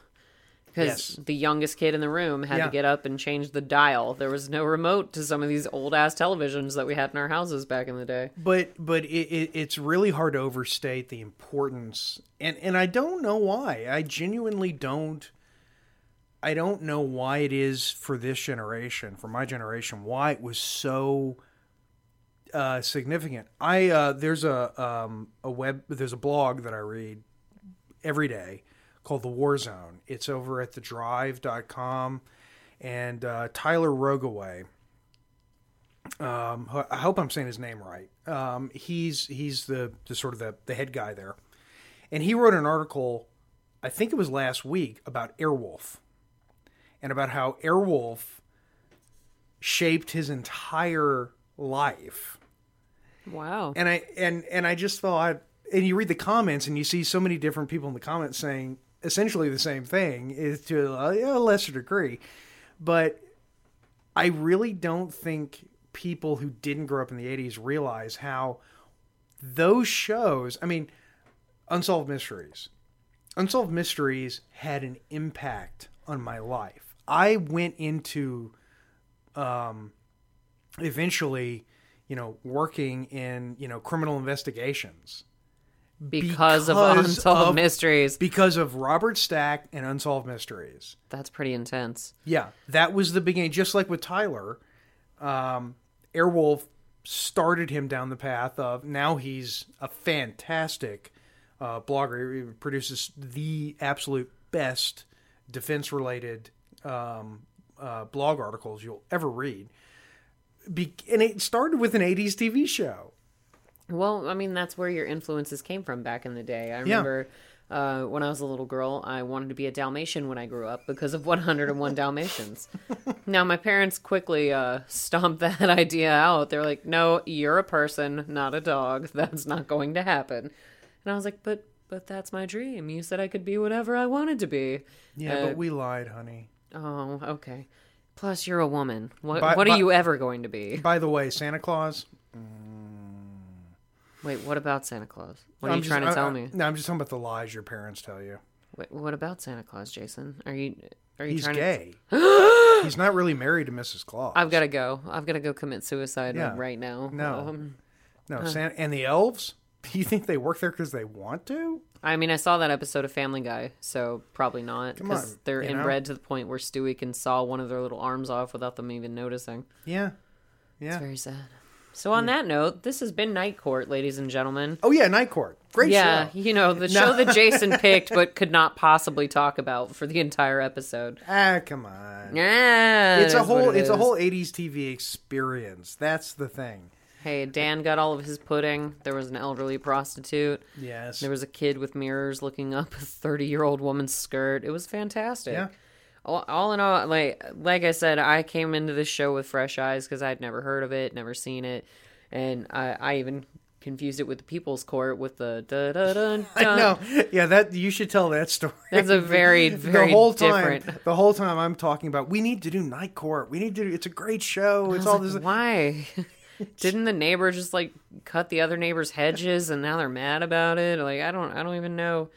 Because Yes. the youngest kid in the room had Yeah. to get up and change the dial. There was no remote to some of these old ass televisions that we had in our houses back in the day. but but it, it, it's really hard to overstate the importance and and i don't know why i genuinely don't i don't know why it is for this generation for my generation why it was so uh, significant i uh, there's a um, a web there's a blog that i read every day called the war zone it's over at thedrive.com and uh, tyler rogoway um, I hope I'm saying his name right. Um, he's he's the, the sort of the, the head guy there, and he wrote an article, I think it was last week, about Airwolf, and about how Airwolf shaped his entire life. Wow. And I and and I just thought, and you read the comments, and you see so many different people in the comments saying essentially the same thing, is to a, lesser degree, but I really don't think people who didn't grow up in the 80s realize how those shows, I mean, Unsolved Mysteries. Unsolved Mysteries had an impact on my life. I went into um eventually, you know, working in, you know, criminal investigations Because, of because Unsolved of- Mysteries. because of Robert Stack and Unsolved Mysteries. That's pretty intense. Yeah, that was the beginning. Just like with Tyler, um, Airwolf started him down the path of now he's a fantastic uh, blogger. He produces the absolute best defense related um, uh, blog articles you'll ever read. Be- and it started with an 80s TV show. Well, I mean, that's where your influences came from back in the day. I remember Uh, when I was a little girl, I wanted to be a Dalmatian when I grew up because of *laughs* 101 Dalmatians. now, my parents quickly uh, stomped *laughs* that idea out. They're like, no, you're a person, not a dog. *laughs* That's not going to happen. And I was like, but but that's my dream. You said I could be whatever I wanted to be. Yeah, Uh, but we lied, honey. Oh, okay. Plus, you're a woman. What, By- what by- are you ever going to be? By the way, Santa Claus. Wait, what about Santa Claus? What are I'm you just- trying to I- tell I- me? No, I'm just talking about the lies your parents tell you. Wait, what about Santa Claus, Jason? Are you are you He's trying gay. *gasps* He's not really married to Mrs. Claus. I've got to go. I've got to go commit suicide Yeah. right now. No. Um, no Santa and the elves. Do *laughs* you think they work there because they want to? I mean, I saw that episode of Family Guy, so probably not Come because on, they're you know? inbred to the point where Stewie can saw one of their little arms off without them even noticing. Yeah, yeah. Very sad. So on that note, this has been Night Court, ladies and gentlemen. Oh yeah, Night Court. Great show. yeah, show. you know the show that *laughs* Jason picked but could not possibly talk about for the entire episode. Ah, come on. Yeah, it's a whole it it's a whole 80s TV experience. That's the thing. Hey, Dan got all of his pudding. There was an elderly prostitute. Yes. There was a kid with mirrors looking up a thirty-year-old woman's skirt. It was fantastic. Yeah. All, all in all, like like I said, I came into this show with fresh eyes because I'd never heard of it, never seen it, and I, I even confused it with the People's Court with the da da da. *laughs* I know. Yeah, that you should tell that story. That's a very *laughs* very the whole time, different. the whole time I'm talking about we need to do Night Court. We need to. do It's a great show. It's all was this. Why? *laughs* Didn't the neighbor just like cut the other neighbor's hedges and now they're mad about it? Like I don't I don't even know.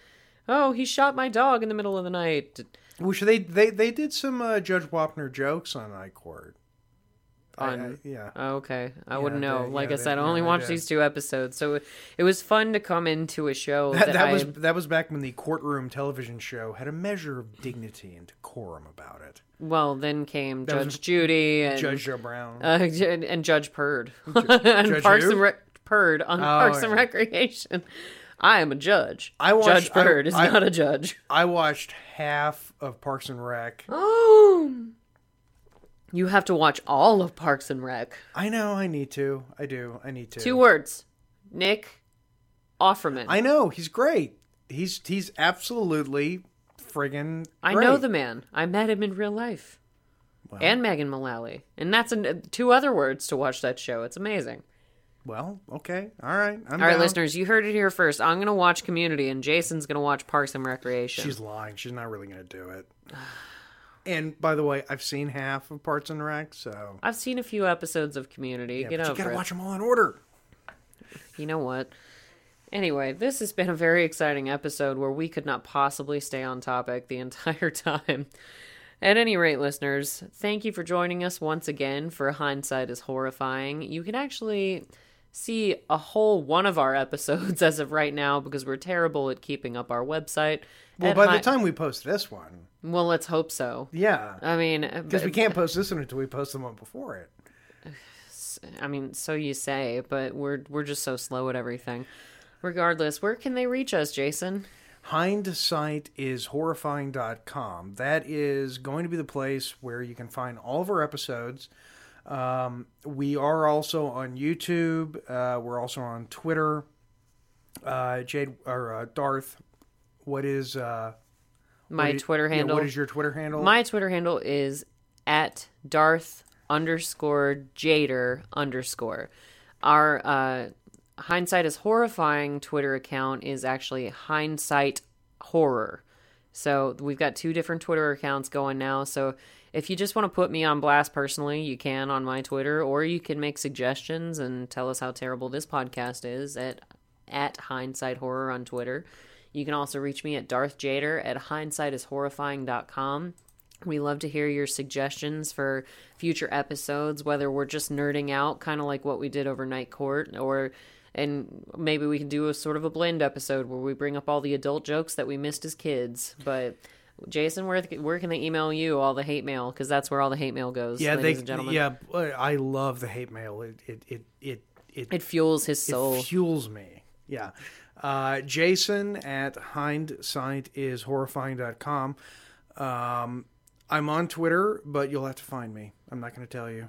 Oh, he shot my dog in the middle of the night. Which they they they did some uh, Judge Wapner jokes on Night Court. I- On- I- yeah. Oh, okay, I wouldn't know. they- like yeah, I said, they- I only yeah, watched these two episodes, so it, was fun to come into a show *laughs* that, That, that I was that was back when the courtroom television show had a measure of dignity and decorum about it. well. Then came That Judge Judy and Judge Joe Brown. *laughs* uh, and Judge Perd *laughs* and Judge Parks who? and Rec- Perd on Parks and. Recreation. I am a judge. I watched- Judge I- is not a judge. I watched half of Parks and Rec. Oh, you have to watch all of Parks and Rec. I know. I need to. I do. I need to. Two words: Nick Offerman. I know. He's great. He's he's absolutely friggin' I know the man. I met him in real life. and Megan Mullally. And that's an, two other words to watch that show. It's amazing. Well, okay. All right. I'm All right, down. listeners, you heard it here first. I'm going to watch Community, and Jason's going to watch Parks and Recreation. She's lying. She's not really going to do it. *sighs* And by the way, I've seen half of Parts and Rec, so I've seen a few episodes of Community. yeah, Get but you gotta it. watch them all in order. You know what? Anyway, this has been a very exciting episode where we could not possibly stay on topic the *laughs* entire time. At any rate, listeners, thank you for joining us once again for Hindsight is Horrifying. You can actually see a whole one of our episodes *laughs* as of right now because we're terrible at keeping up our website. Well, At by Hi- the time we post this one, Well, let's hope so. yeah, I mean, uh, because we can't post this one until we post the one before it. *sighs* I mean, so you say, but we're we're just so slow at everything. Regardless, where can they reach us, Jason? Hindsight is horrifying.com. That is going to be the place where you can find all of our episodes. Um, we are also on YouTube. Uh, we're also on Twitter. Uh, Jade or uh, Darth, what is uh, My what is- Twitter yeah, handle. what is your Twitter handle? My Twitter handle is at Darth underscore Jader underscore. Our uh, hindsight is horrifying Twitter account is actually hindsight horror. So we've got two different Twitter accounts going now. So if you just want to put me on blast personally, you can on my Twitter, or you can make suggestions and tell us how terrible this podcast is at at hindsight horror on Twitter. You can also reach me at Darth Jader at hindsightishorrifying.com. We love to hear your suggestions for future episodes, whether we're just nerding out, kind of like what we did over Night Court, or and maybe we can do a sort of a blend episode where we bring up all the adult jokes that we missed as kids. But Jason, where where can they email you all the hate mail? Because that's where all the hate mail goes, yeah, ladies they, and gentlemen. yeah, I love the hate mail. It it it it it, It fuels his soul. It fuels me. Yeah. Uh, Jason at hindsightisHorrifying.com. Um, I'm on Twitter, but you'll have to find me. I'm not going to tell you.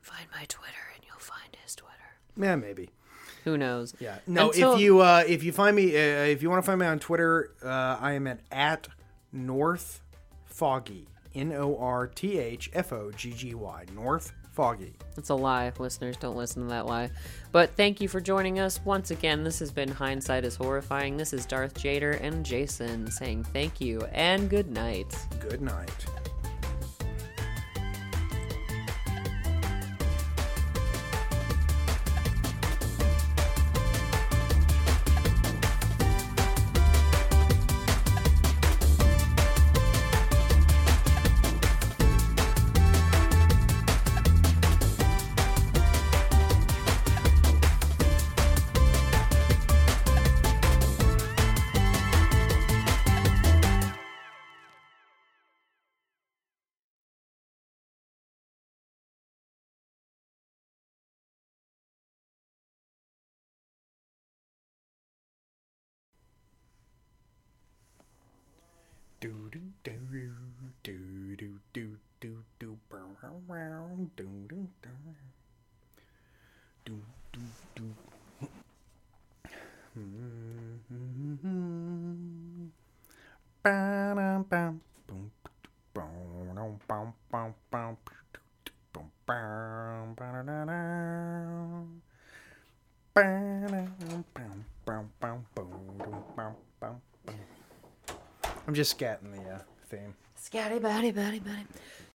Find my Twitter and you'll find his Twitter. Yeah, maybe. Who knows? Yeah. No, Until- if you uh, if you find me uh, if you want to find me on Twitter, uh, I am at at North Foggy. N O R T H F O G G Y. North Foggy. It's a lie. Listeners, don't listen to that lie. But thank you for joining us once again. This has been Hindsight is Horrifying. This is Darth Jader and Jason saying thank you and good night. Good night. Just scatting the uh, theme. Scatty, batty, batty, batty.